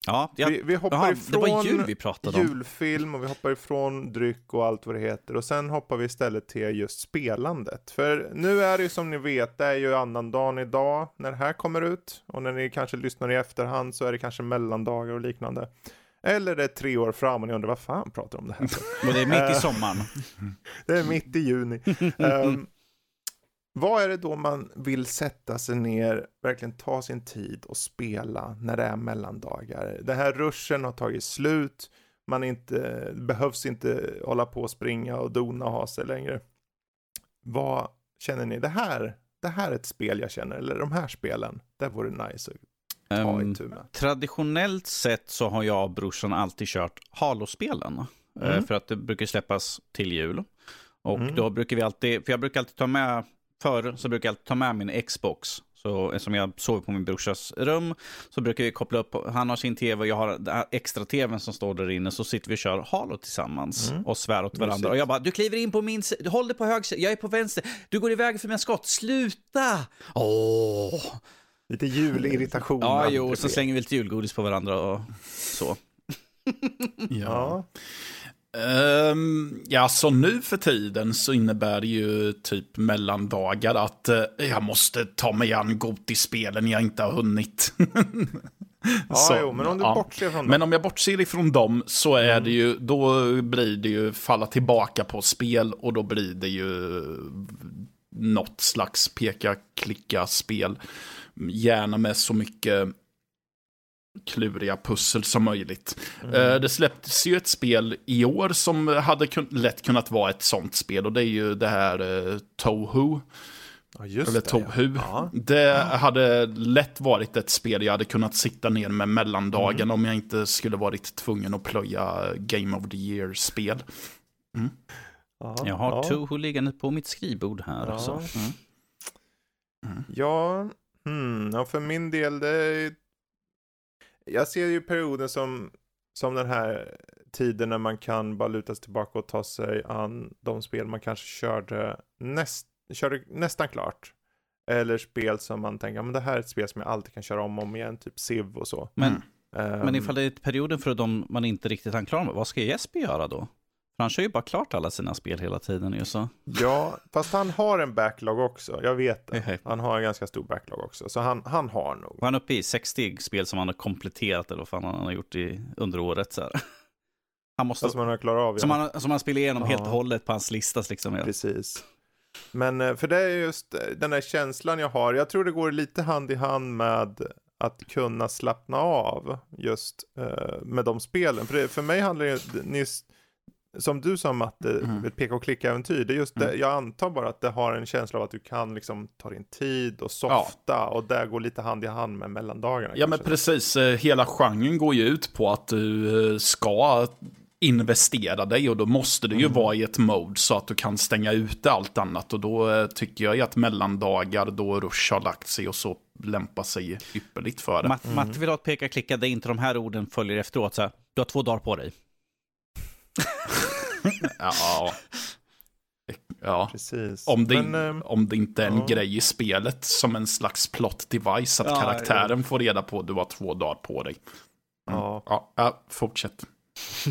Ja, jag, vi, vi hoppar det ifrån jul vi julfilm och vi hoppar ifrån dryck och allt vad det heter. Och sen hoppar vi istället till just spelandet. För nu är det ju som ni vet, det är ju annandagen idag när det här kommer ut. Och när ni kanske lyssnar i efterhand så är det kanske mellandagar och liknande. Eller det är tre år fram och ni undrar vad fan pratar om det här och det är mitt i Eh, sommaren. Det är mitt i juni. Ehm, vad är det då man vill sätta sig ner, verkligen ta sin tid och spela när det är mellandagar? Den här ruschen har tagit slut, man inte, behövs inte hålla på och springa och dona och ha sig längre. Vad känner ni? Det här, det här är ett spel jag känner, eller de här spelen, det vore nice att med. Traditionellt sett så har jag och brorsan alltid kört Halo-spelen. Eh, Mm. För att det brukar släppas till jul. Och Mm. då brukar vi alltid, för jag brukar alltid ta med, förr så brukar jag alltid ta med min Xbox. Så eftersom jag sover på min brorsas rum så brukar vi koppla upp, han har sin tv och jag har extra tvn som står där inne. Så sitter vi och kör Halo tillsammans Mm. och svär åt varandra. Och jag bara, du kliver in på min sida, håll dig på höger jag är på vänster, du går iväg för mina skott, sluta! Åh! Lite julirritation. Ja, jo, så sker. slänger vi lite julgodis på varandra och så. Ja. Ja, Ehm, ja, så nu för tiden så innebär det ju typ mellandagar att eh, jag måste ta mig an Gotispelen jag inte har hunnit. ja Så, jo, men om du ja. bortser från Men om jag bortser ifrån dem så är det ju, då blir det ju falla tillbaka på spel och då blir det ju något slags peka-klicka-spel. Gärna med så mycket kluriga pussel som möjligt. Eh, Det släpptes ju ett spel i år som hade kun lätt kunnat vara ett sånt spel och det är ju det här eh, Toho. Ja, just Eller det. Tohu. Ja. Det hade lätt varit ett spel jag hade kunnat sitta ner med mellandagen Mm. om jag inte skulle varit tvungen att plöja Game of the Year-spel. Ja, Jag har ja. Toho liggande på mitt skrivbord här. Ja. Så. Mm. Ja, hmm, ja, för min del, det är... Jag ser ju perioden som, som den här tiden när man kan bara luta sig tillbaka och ta sig an de spel man kanske körde, näst, körde nästan klart. Eller spel som man tänker, men det här är ett spel som jag alltid kan köra om och om igen, typ Civ och så. Men. Ehm, men ifall det är perioden för de man inte riktigt kan klara med, vad ska Jesper göra då? För han kör ju bara klart alla sina spel hela tiden ju så. Ja, fast han har en backlog också, jag vet det. Han har en ganska stor backlog också, så han, han har nog. Var han uppe i 60 spel som han har kompletterat eller vad fan han har gjort i, under året så här. Han måste, Som han har klarat av. ja. som, han, som han spelar igenom helt Ja. och hållet på hans lista liksom. Ja. Precis. Men eh, för det är just eh, den där känslan jag har. Jag tror det går lite hand i hand med att kunna slappna av just eh, med de spelen. För, det, för mig handlar det nyss, som du sa Matte, Mm. ett peka och klicka-äventyr, det är just det, Mm. jag antar bara att det har en känsla av att du kan liksom ta din tid och softa och det går lite hand i hand med mellandagarna. Ja men kanske. precis, Eh, hela genren går ju ut på att du eh, ska investera dig och då måste du ju vara i ett mode så att du kan stänga ute allt annat och då eh, tycker jag ju att mellandagar då Rush har lagt sig och så lämpar sig ypperligt för det. Matt, Matte vill ha ett peka-klicka där inte de här orden följer efteråt. Så här, du har två dagar på dig. Ja. Ja. Precis. Om det, men, ehm, om det inte är en ja. grej i spelet som en slags plot device att Ja, karaktären får reda på att du har två dagar på dig. Mm. ja, Ja, ja, fortsätt.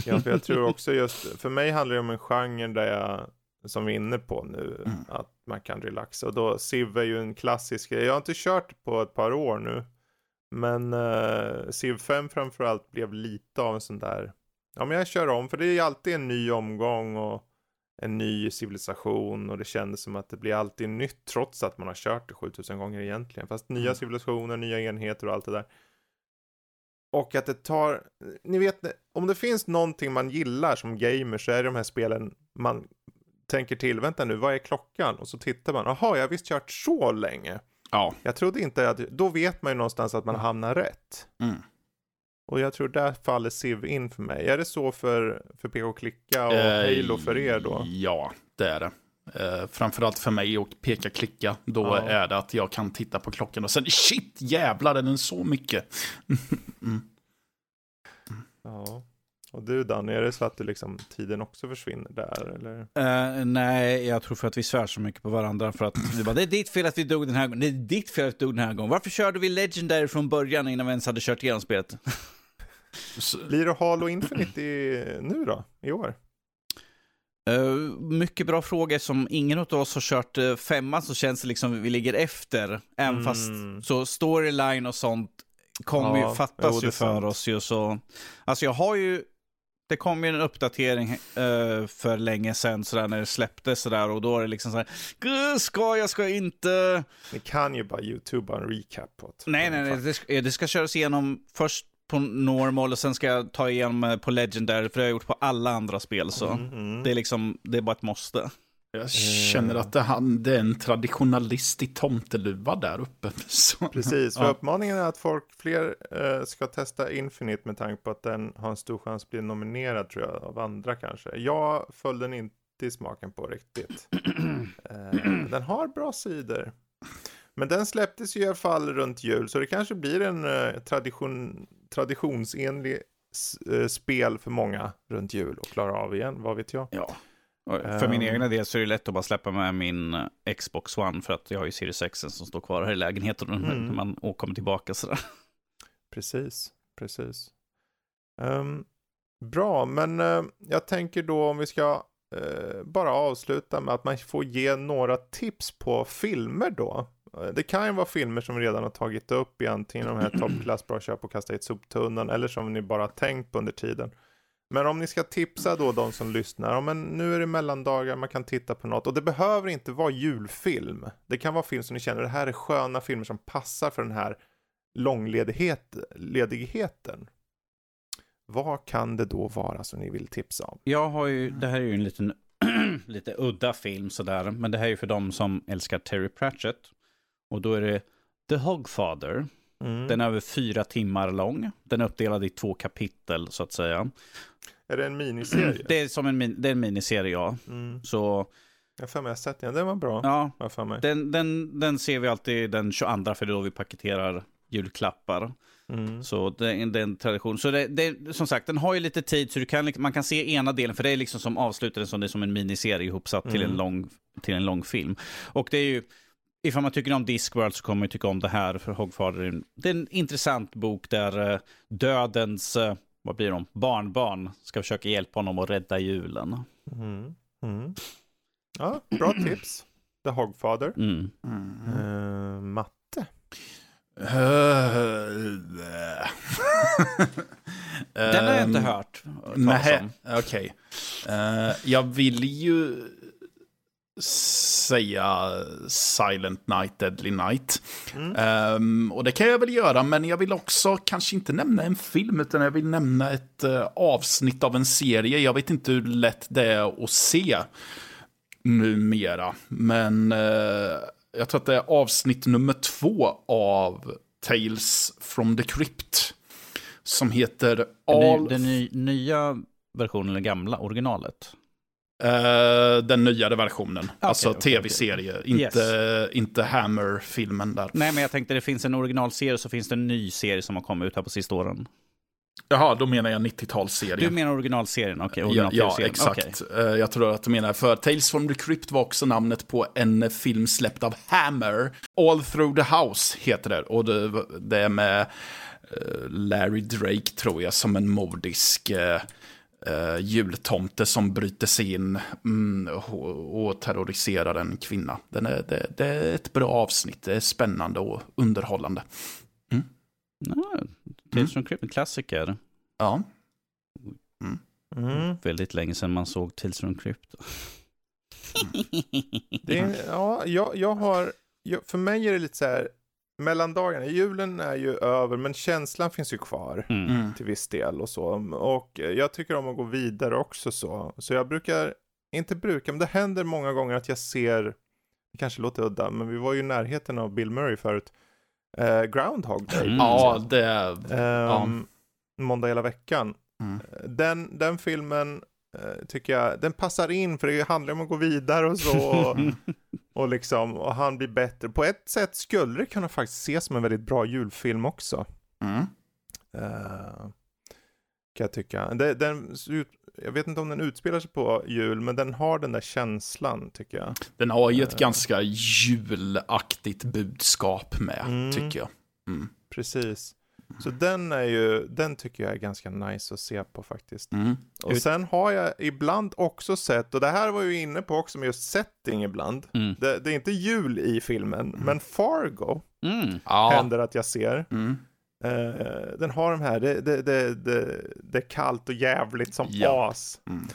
ja, för jag tror också just, för mig handlar det om en genre där jag, som vi är inne på nu, Mm. att man kan relaxa. Och då, Civ är ju en klassisk grej. Jag har inte kört på ett par år nu. Men uh, Civ 5 framförallt blev lite av en sån där, ja men jag kör om, för det är alltid en ny omgång och en ny civilisation och det kändes som att det blir alltid nytt trots att man har kört det 7000 gånger egentligen. Fast nya Mm. civilisationer, nya enheter och allt det där. Och att det tar, ni vet, om det finns någonting man gillar som gamer så är det de här spelen man tänker till, vänta nu, vad är klockan? Och så tittar man, jaha, jag har visst kört så länge. Ja. Jag trodde inte att, då vet man ju någonstans att man hamnar rätt. Mm. Och jag tror där faller Civ in för mig. Är det så för, för PK Klicka och Eh, Halo för er då? Ja, det är det. Eh, framförallt för mig och peka klicka. Då Ja. är det att jag kan titta på klockan och sen shit jävlar är den så mycket. Ja. Och du Danny, är det så att du liksom, tiden också försvinner där eller? Eh, nej, jag tror för att vi svär så mycket på varandra. För att vi bara, det är ditt fel att vi dog den här gången. Det är ditt fel att vi dog den här gången. Varför körde vi Legendary från början innan vi ens hade kört igenom spelet? Så, Blir det Halo Infinite i, nu då, i år? Eh, mycket bra frågor som ingen av oss har kört uh, femman så känns det liksom vi ligger efter. Även Mm. fast så storyline och sånt kommer Ja, ju fattas jo, ju för sant. oss ju så. Alltså jag har ju det kom ju en uppdatering eh, för länge sedan sådär när det släpptes sådär och då är det liksom såhär "Gud, ska jag, ska jag inte? Ni kan ju bara youtuba en recap på det. Nej, nej, nej, det ska, det ska köras igenom först på normal och sen ska jag ta igenom eh, på legendary för det har jag gjort på alla andra spel så. Mm, mm. Det är liksom, det är bara ett måste. jag känner att det, han, det är en traditionalist i tomteluva där uppe. Så, Precis, för Ja. uppmaningen är att folk fler eh, ska testa Infinite med tanke på att den har en stor chans att bli nominerad tror jag av andra kanske. Jag föll den inte i smaken på riktigt. eh, den har bra sidor. Men den släpptes ju i alla fall runt jul så det kanske blir en eh, tradition, traditionsenlig eh, spel för många runt jul och klara av igen, vad vet jag. Ja. För min Ehm. egna del så är det lätt att bara släppa med min eh, Xbox One för att jag har ju Series X som står kvar här i lägenheten Mm. när man å- kommer tillbaka sådär. Precis, precis. Ehm, bra, men eh, jag tänker då om vi ska eh, bara avsluta med att man får ge några tips på filmer då. Eh, Det kan ju vara filmer som vi redan har tagit upp i antingen de här toppklass, bra köp och kasta i soptunnan eller som ni bara har tänkt på under tiden. Men om ni ska tipsa då de som lyssnar, ja, men nu är det mellandagar, man kan titta på något och det behöver inte vara julfilm. Det kan vara film som ni känner, det här är sköna filmer som passar för den här långledighet, ledigheten. Vad kan det då vara som ni vill tipsa om? Jag har ju, det här är ju en liten, lite udda film sådär, men det här är ju för de som älskar Terry Pratchett. Och då är det The Hogfather. Mm. Den är över fyra timmar lång. Den är uppdelad i två kapitel så att säga. Är det en miniserie? Det är som en, min- det är en miniserie ja. Mm. Så Jag har för mig jag sett den, den var bra. ja, för mig. den, den, den ser vi alltid den 22 för det är då vi paketerar julklappar. Mm. Så det, är- en tradition. Så det, det, som sagt, den har ju lite tid så du kan, man kan se ena delen, för det är liksom som avslutaren som det är som en miniserie ihopsatt till, en Mm. lång, till en lång film. Och det är ju, ifall man tycker om Discworld så kommer man ju tycka om det här, för Hogfather det är en intressant bok där eh, dödens, eh, vad blir de, barnbarn ska försöka hjälpa honom att rädda julen. Mm. Mm. Ja, bra tips. The Hogfather. Mm. Eh, matte. Den har jag inte Ehm, hört okej. Eh, jag vill ju säga Silent Night, Deadly Night. Um, och det kan jag väl göra, men jag vill också kanske inte nämna en film, utan jag vill nämna ett uh, avsnitt av en serie. Jag vet inte hur lätt det är att se numera, men uh, jag tror att det är avsnitt nummer två av Tales from the Crypt. Som heter All... Den, ny, den ny, nya versionen, eller gamla, originalet? Uh, den nyare versionen. Okay, alltså okay, tv-serie, okay. inte, yes. inte Hammer-filmen där. Nej, men jag tänkte det finns en originalserie så finns det en ny serie som har kommit ut här på sista åren. Jaha, då menar jag 90-talsserien. Du menar originalserien? Okay, ja, ja, exakt. Okay. Uh, jag tror att du menar, för Tales from the Crypt var också namnet på en film släppt av Hammer. All through the house heter det. Och det, det är med uh, Larry Drake, tror jag, som en modisk uh, uh, jultomte som bryter sig in mm, och, och terroriserar en kvinna. Den är, det, det, är ett bra avsnitt, det är spännande och underhållande. Mm. Ja, Tales from Crypt, en klassiker. Ja. Mm. Mm. Väldigt länge sedan man såg Tales from Crypt. Det ja, jag, jag har, jag, för mig är det lite så här, mellandagarna, julen är ju över men känslan finns ju kvar mm. mm. till viss del och så. Och jag tycker om att gå vidare också så. Så jag brukar, inte brukar, men det händer många gånger att jag ser, det kanske låter udda, men vi var ju i närheten av Bill Murray förut. Eh, Groundhog Day. Mm. Ja, det... Um, ja. Måndag hela veckan. Mm. Den, den filmen eh, tycker jag, den passar in för det handlar om att gå vidare och så. Och, liksom, och han blir bättre. På ett sätt skulle det kunna faktiskt ses som en väldigt bra julfilm också. Mm. Uh, kan jag tycka. Den, den, jag vet inte om den utspelar sig på jul, men den har den där känslan tycker jag. Den har ju ett uh, ganska julaktigt budskap med, mm, tycker jag. Mm. Precis. Så den är ju, den tycker jag är ganska nice att se på faktiskt. Mm. Och sen har jag ibland också sett, och det här var ju inne på också med just setting ibland. Mm. Det, det, är inte jul i filmen, mm. men Fargo mm. händer att jag ser. Uh, den har de här, det, det, det, det, är kallt och jävligt som ja. as. Mm.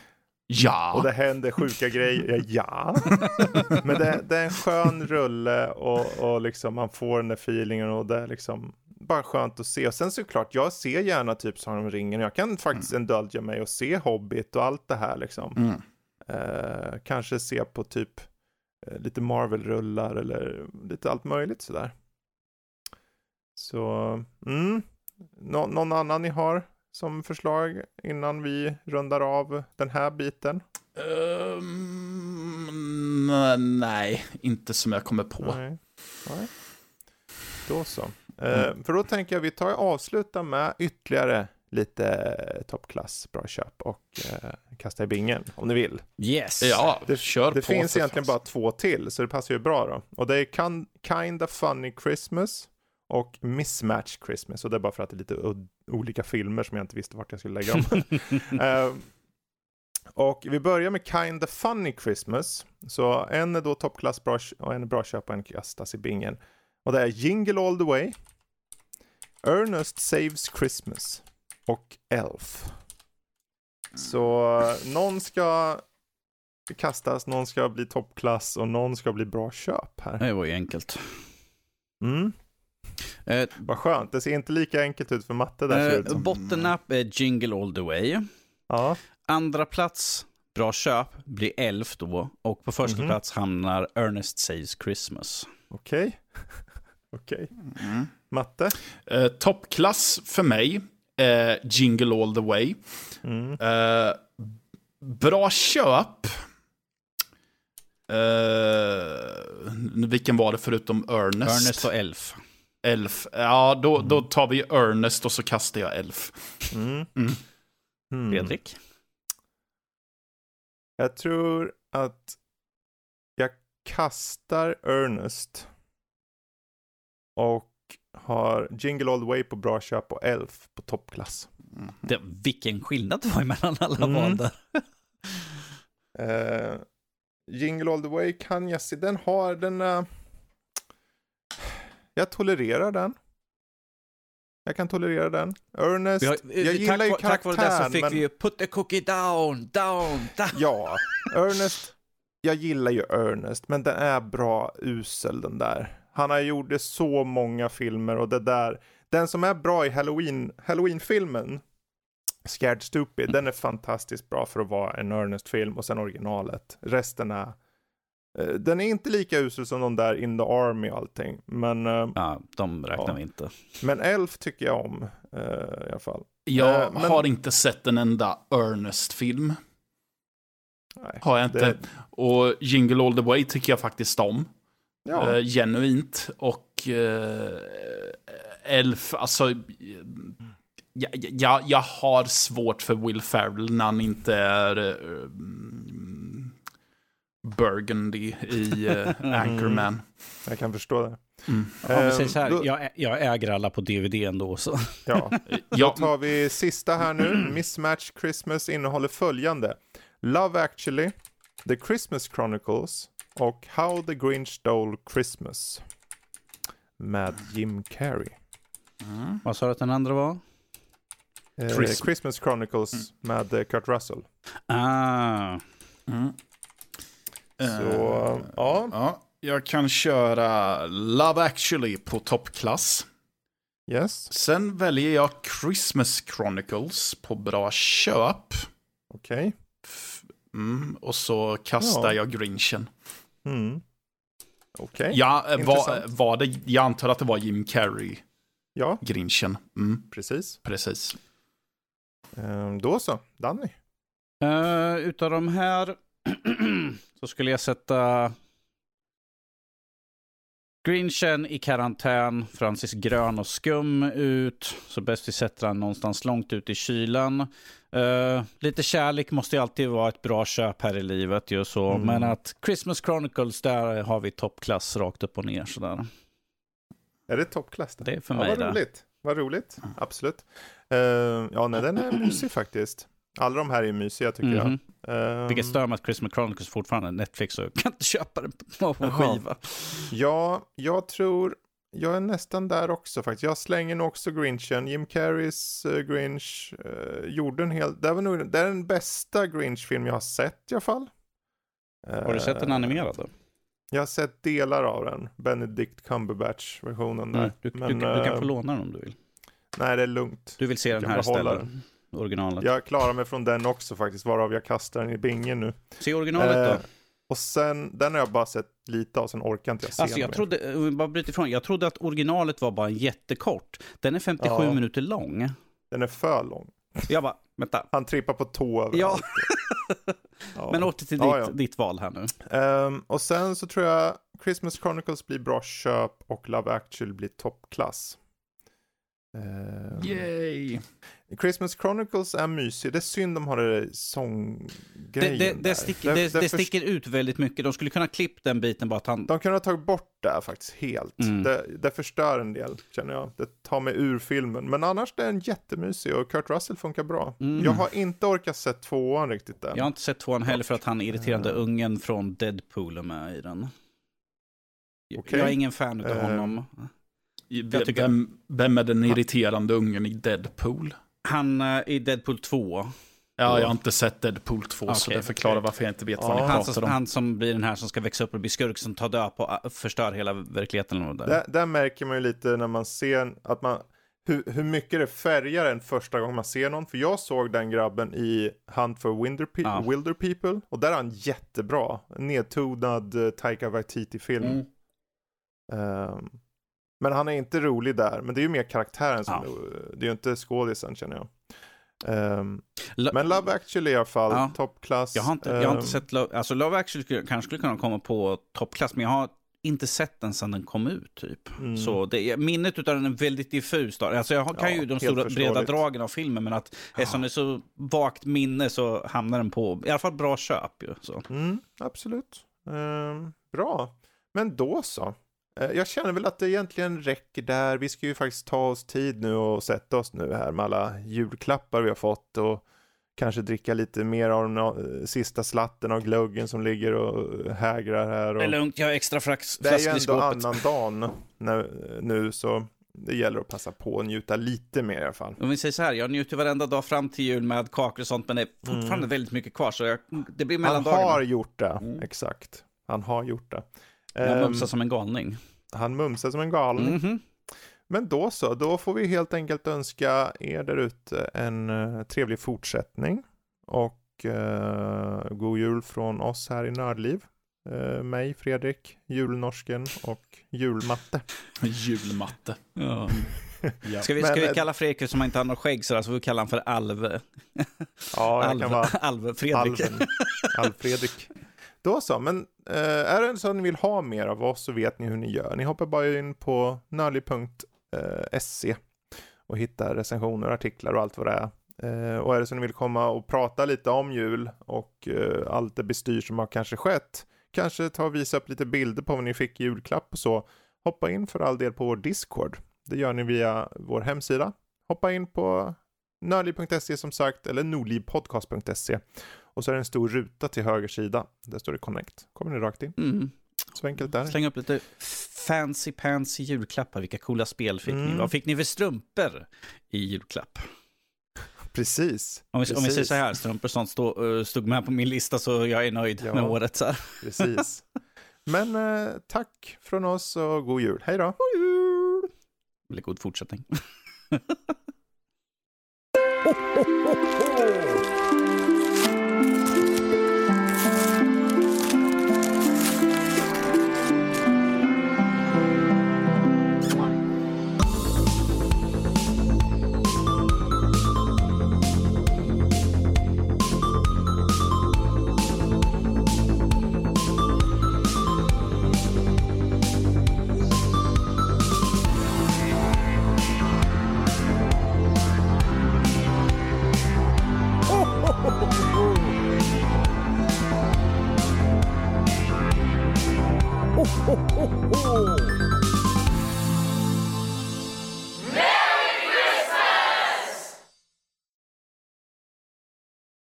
Ja. Och det händer sjuka grejer. Ja. Men det, det, är en skön rulle och, och liksom man får den där feelingen och det är liksom bara skönt att se. Och sen såklart, jag ser gärna typ Sagan om ringen. Jag kan faktiskt mm. indulga mig och se Hobbit och allt det här liksom. Mm. Eh, kanske se på typ eh, lite Marvel-rullar eller lite allt möjligt sådär. Så, mm. Nå någon annan ni har som förslag innan vi rundar av den här biten? Um, nej, inte som jag kommer på. Nej. nej. Då så. Eh, mm. för då tänker jag vi tar och avslutar med ytterligare lite toppklass, bra köp och uh, kasta i bingen om ni vill. Yes. Ja, det, kör Det finns egentligen bara två till, så det passar ju bra då. Och det är kind, of funny Christmas och Mismatch Christmas. Och det är bara för att det är lite olika filmer som jag inte visste vart jag skulle lägga dem. uh, och vi börjar med Kind of Funny Christmas. Så en är då toppklass bra och en är bra köp och en kastas i bingen. Och det är Jingle All The Way, Ernest Saves Christmas och Elf. Så någon ska kastas, någon ska bli toppklass och någon ska bli bra köp här. Det var ju enkelt. Mm. Eh, Vad skönt, det ser inte lika enkelt ut för matte där. Eh, Bottennapp är Jingle All The Way. Ja. Andra plats, bra köp, blir Elf då. Och på första mm -hmm. plats hamnar Ernest Saves Christmas. Okej. Okay. Okej. Okay. Mm. Matte? Uh, Toppklass för mig, uh, Jingle All The Way. Mm. Uh, bra köp. Uh, vilken var det förutom Ernest? Ernest och Elf. Elf. Ja, då, mm. då tar vi Ernest och så kastar jag Elf. Mm. Mm. mm. Fredrik? Jag tror att jag kastar Ernest. Och har Jingle All The Way på bra köp och Elf på toppklass. Mm. Det, vilken skillnad det var mellan alla mm. val där. uh, Jingle All The Way kan jag se, den har den... Uh, jag tolererar den. Jag kan tolerera den. Ernest, har, jag tack, gillar ju karaktären. Tack vare det så fick men... vi ju put the cookie down, down, down. Ja, Ernest jag gillar ju Ernest, men den är bra usel den där. Han har gjort det så många filmer och det där, den som är bra i Halloween, Halloween-filmen, Scared Stupid, den är fantastiskt bra för att vara en Ernest-film och sen originalet. Resten är eh, den är inte lika usel som de där In the Army och allting. Men, eh, Ja, de räknar Ja. vi inte. men Elf tycker jag om eh, i alla fall. Jag men- har inte sett en enda Ernest-film. Nej, Har jag inte. det- Och Jingle All The Way tycker jag faktiskt om. Ja. Eh, genuint. Och eh, Elf, alltså... Jag, jag, jag har svårt för Will Ferrell när han inte är eh, mm, Burgundy i eh, Anchorman. jag kan förstå det. Mm. Så här, då- jag, jag äger alla på DVD ändå. Så. Ja. Då tar vi sista här nu. Mismatch Christmas innehåller följande. Love actually, The Christmas Chronicles och How the Grinch Stole Christmas. Med Jim Carrey. Vad sa du att den andra var? Eh, Christ- Christmas Chronicles med eh, Kurt Russell. Ah, Mm. Så, Eh, ja. ja, jag kan köra Love actually på toppklass. Yes, Sen väljer jag Christmas Chronicles på bra köp. okej. F- Mm, och så kastar Ja. jag Grinchen. Mm. Okej, Ja, eh, var, var det, jag antar att det var Jim Carrey, ja, Grinchen. Mm, precis. precis. Eh, då så, Danny. Uh, utav de här så skulle jag sätta Grinchen i karantän, Francis grön och skum ut. Så bäst vi sätter han någonstans långt ut i kylan. Eh, lite kärlek måste ju alltid vara ett bra köp här i livet. Ju så. Mm. Men att Christmas Chronicles, där har vi toppklass rakt upp och ner. Sådär. Är det toppklass? Det är för ja, mig vad det. roligt. Vad roligt. Absolut. Eh, ja, nej, den är mysig faktiskt. Alla de här är mysiga tycker Mhm. jag. Um, Vilket stör mig att Christmas Chronicles fortfarande Netflix så jag kan inte köpa den på en skiva. Ja, jag tror, jag är nästan där också faktiskt. Jag slänger nog också Grinchen. Jim Carreys eh, Grinch uh, gjorde en hel, det, var nog, det är den bästa Grinch-film jag har sett i alla fall. Har du sett den Eh, animerade? Jag har sett delar av den. Benedict Cumberbatch-versionen där. Mm. Du, Men, du, du kan få låna den om du vill. Nej, det är lugnt. Du vill se den här istället? Originalet. Jag klarar mig från den också faktiskt, varav jag kastar den i bingen nu. Se originalet då. Eh, Och sen, den har jag bara sett lite av, sen orkar inte jag se Alltså jag mer. trodde, bara bryter ifrån, jag trodde att originalet var bara jättekort. Den är 57 Ja. minuter lång. Den är för lång. Jag bara, vänta. Han trippar på tå överallt. Ja, Ja. men åter till ditt, ja. ditt val här nu. Ehm, och sen så tror jag Christmas Chronicles blir bra köp och Love Actually blir toppklass. Ehm, Yay! Christmas Chronicles är mysig. Det är synd de har det Det, sånggrejen det, där. det, sticker, det, det först- sticker ut väldigt mycket. De skulle kunna klippt den biten bara att han... De kunde ha tagit bort det faktiskt helt. Mm. Det, det förstör en del, känner jag. Det tar mig ur filmen. Men annars det är den jättemysig och Kurt Russell funkar bra. Mm. Jag har inte orkat se tvåan riktigt än. Jag har inte sett tvåan heller för att han irriterande ungen från Deadpool är med i den. Okej. Jag är ingen fan av Eh, honom. Vem, tycker- vem, vem är den irriterande ungen i Deadpool? Han eh, i Deadpool 2. Ja, jag har inte sett Deadpool 2, så Okej, det förklarar okej. varför jag inte vet Ja, vad ni Han pratar som, om. han som blir den här som ska växa upp och bli skurk som tar död på, äh, förstör hela verkligheten. Och där. Där, där märker man ju lite när man ser att man hur, hur mycket det färgar en första gången man ser någon. För jag såg den grabben i Hunt for Wilder, Pe- Ja. Wilder People. Och där är han jättebra. Nedtonad uh, Taika Waititi-film. Mm. Ehm, men han är inte rolig där. Men det är ju mer karaktären som Ja. det är ju inte skådisen känner jag. Ehm, Lo- men Love Actually i alla fall, Ja. toppklass. jag har inte, jag har inte Ehm, sett Love, alltså Love Actually skulle- kanske skulle kunna komma på toppklass, men jag har inte sett den sedan den kom ut typ. Mm. Så det, minnet utav den är väldigt diffus. Då. Alltså jag har- kan Ja, ju de stora breda dragen av filmen, men att eftersom det är så vagt minne så hamnar den på, i alla fall bra köp ju. Så. Mm, absolut. Ehm, bra. Men då så. Eh, jag känner väl att det egentligen räcker där. Vi ska ju faktiskt ta oss tid nu och sätta oss nu här med alla julklappar vi har fått och kanske dricka lite mer av den eh, sista slatten av glöggen som ligger och hägrar här. Och... Det är lugnt, jag har extra frax, Det är ju ändå annan dagen nu, så det gäller att passa på och njuta lite mer i alla fall. Om vi säger så här, jag njuter varenda dag fram till jul med kakor och sånt, men det är fortfarande mm. väldigt mycket kvar, så jag, det blir mellan Han har gjort det, mm. exakt. Han har gjort det. Han mumsar um, som en galning. Han mumsar som en galning. Mm -hmm. Men då så, då får vi helt enkelt önska er där ute en uh, trevlig fortsättning. Och uh, god jul från oss här i Nördliv. Uh, mig, Fredrik, julnorsken och julmatte. julmatte. Ja. ja. Ska, vi, ska Men, vi kalla Fredrik som inte har något skägg så får vi kalla honom för Alve. Ja, det kan vara Alve Fredrik. Alv-Fredrik. Då så, men eh, Eh, är det så att ni vill ha mer av oss så vet ni hur ni gör. Ni hoppar bara in på nörli.se eh, och hittar recensioner, artiklar och allt vad det är. Eh, och är det så att ni vill komma och prata lite om jul och allt det bestyr som har kanske skett, kanske ta och visa upp lite bilder på vad ni fick i julklapp och så, hoppa in för all del på vår Discord. Det gör ni via vår hemsida. Hoppa in på nörli.se som sagt, eller nordlivpodcast.se och så är det en stor ruta till höger sida. Där står det Connect. Kommer ni rakt in. Mm. Så enkelt är det. Släng upp lite fancy pansy julklappar. Vilka coola spel fick mm. ni? Vad fick ni för strumpor i julklapp? Precis. Om vi, Precis. Om vi säger så här, strumpor sånt stod, eh, stod med på min lista så jag är nöjd ja. med året. Så här. Precis. Men eh, tack från oss och god jul. Hej då. God jul. Eller god fortsättning. ho, ho, ho,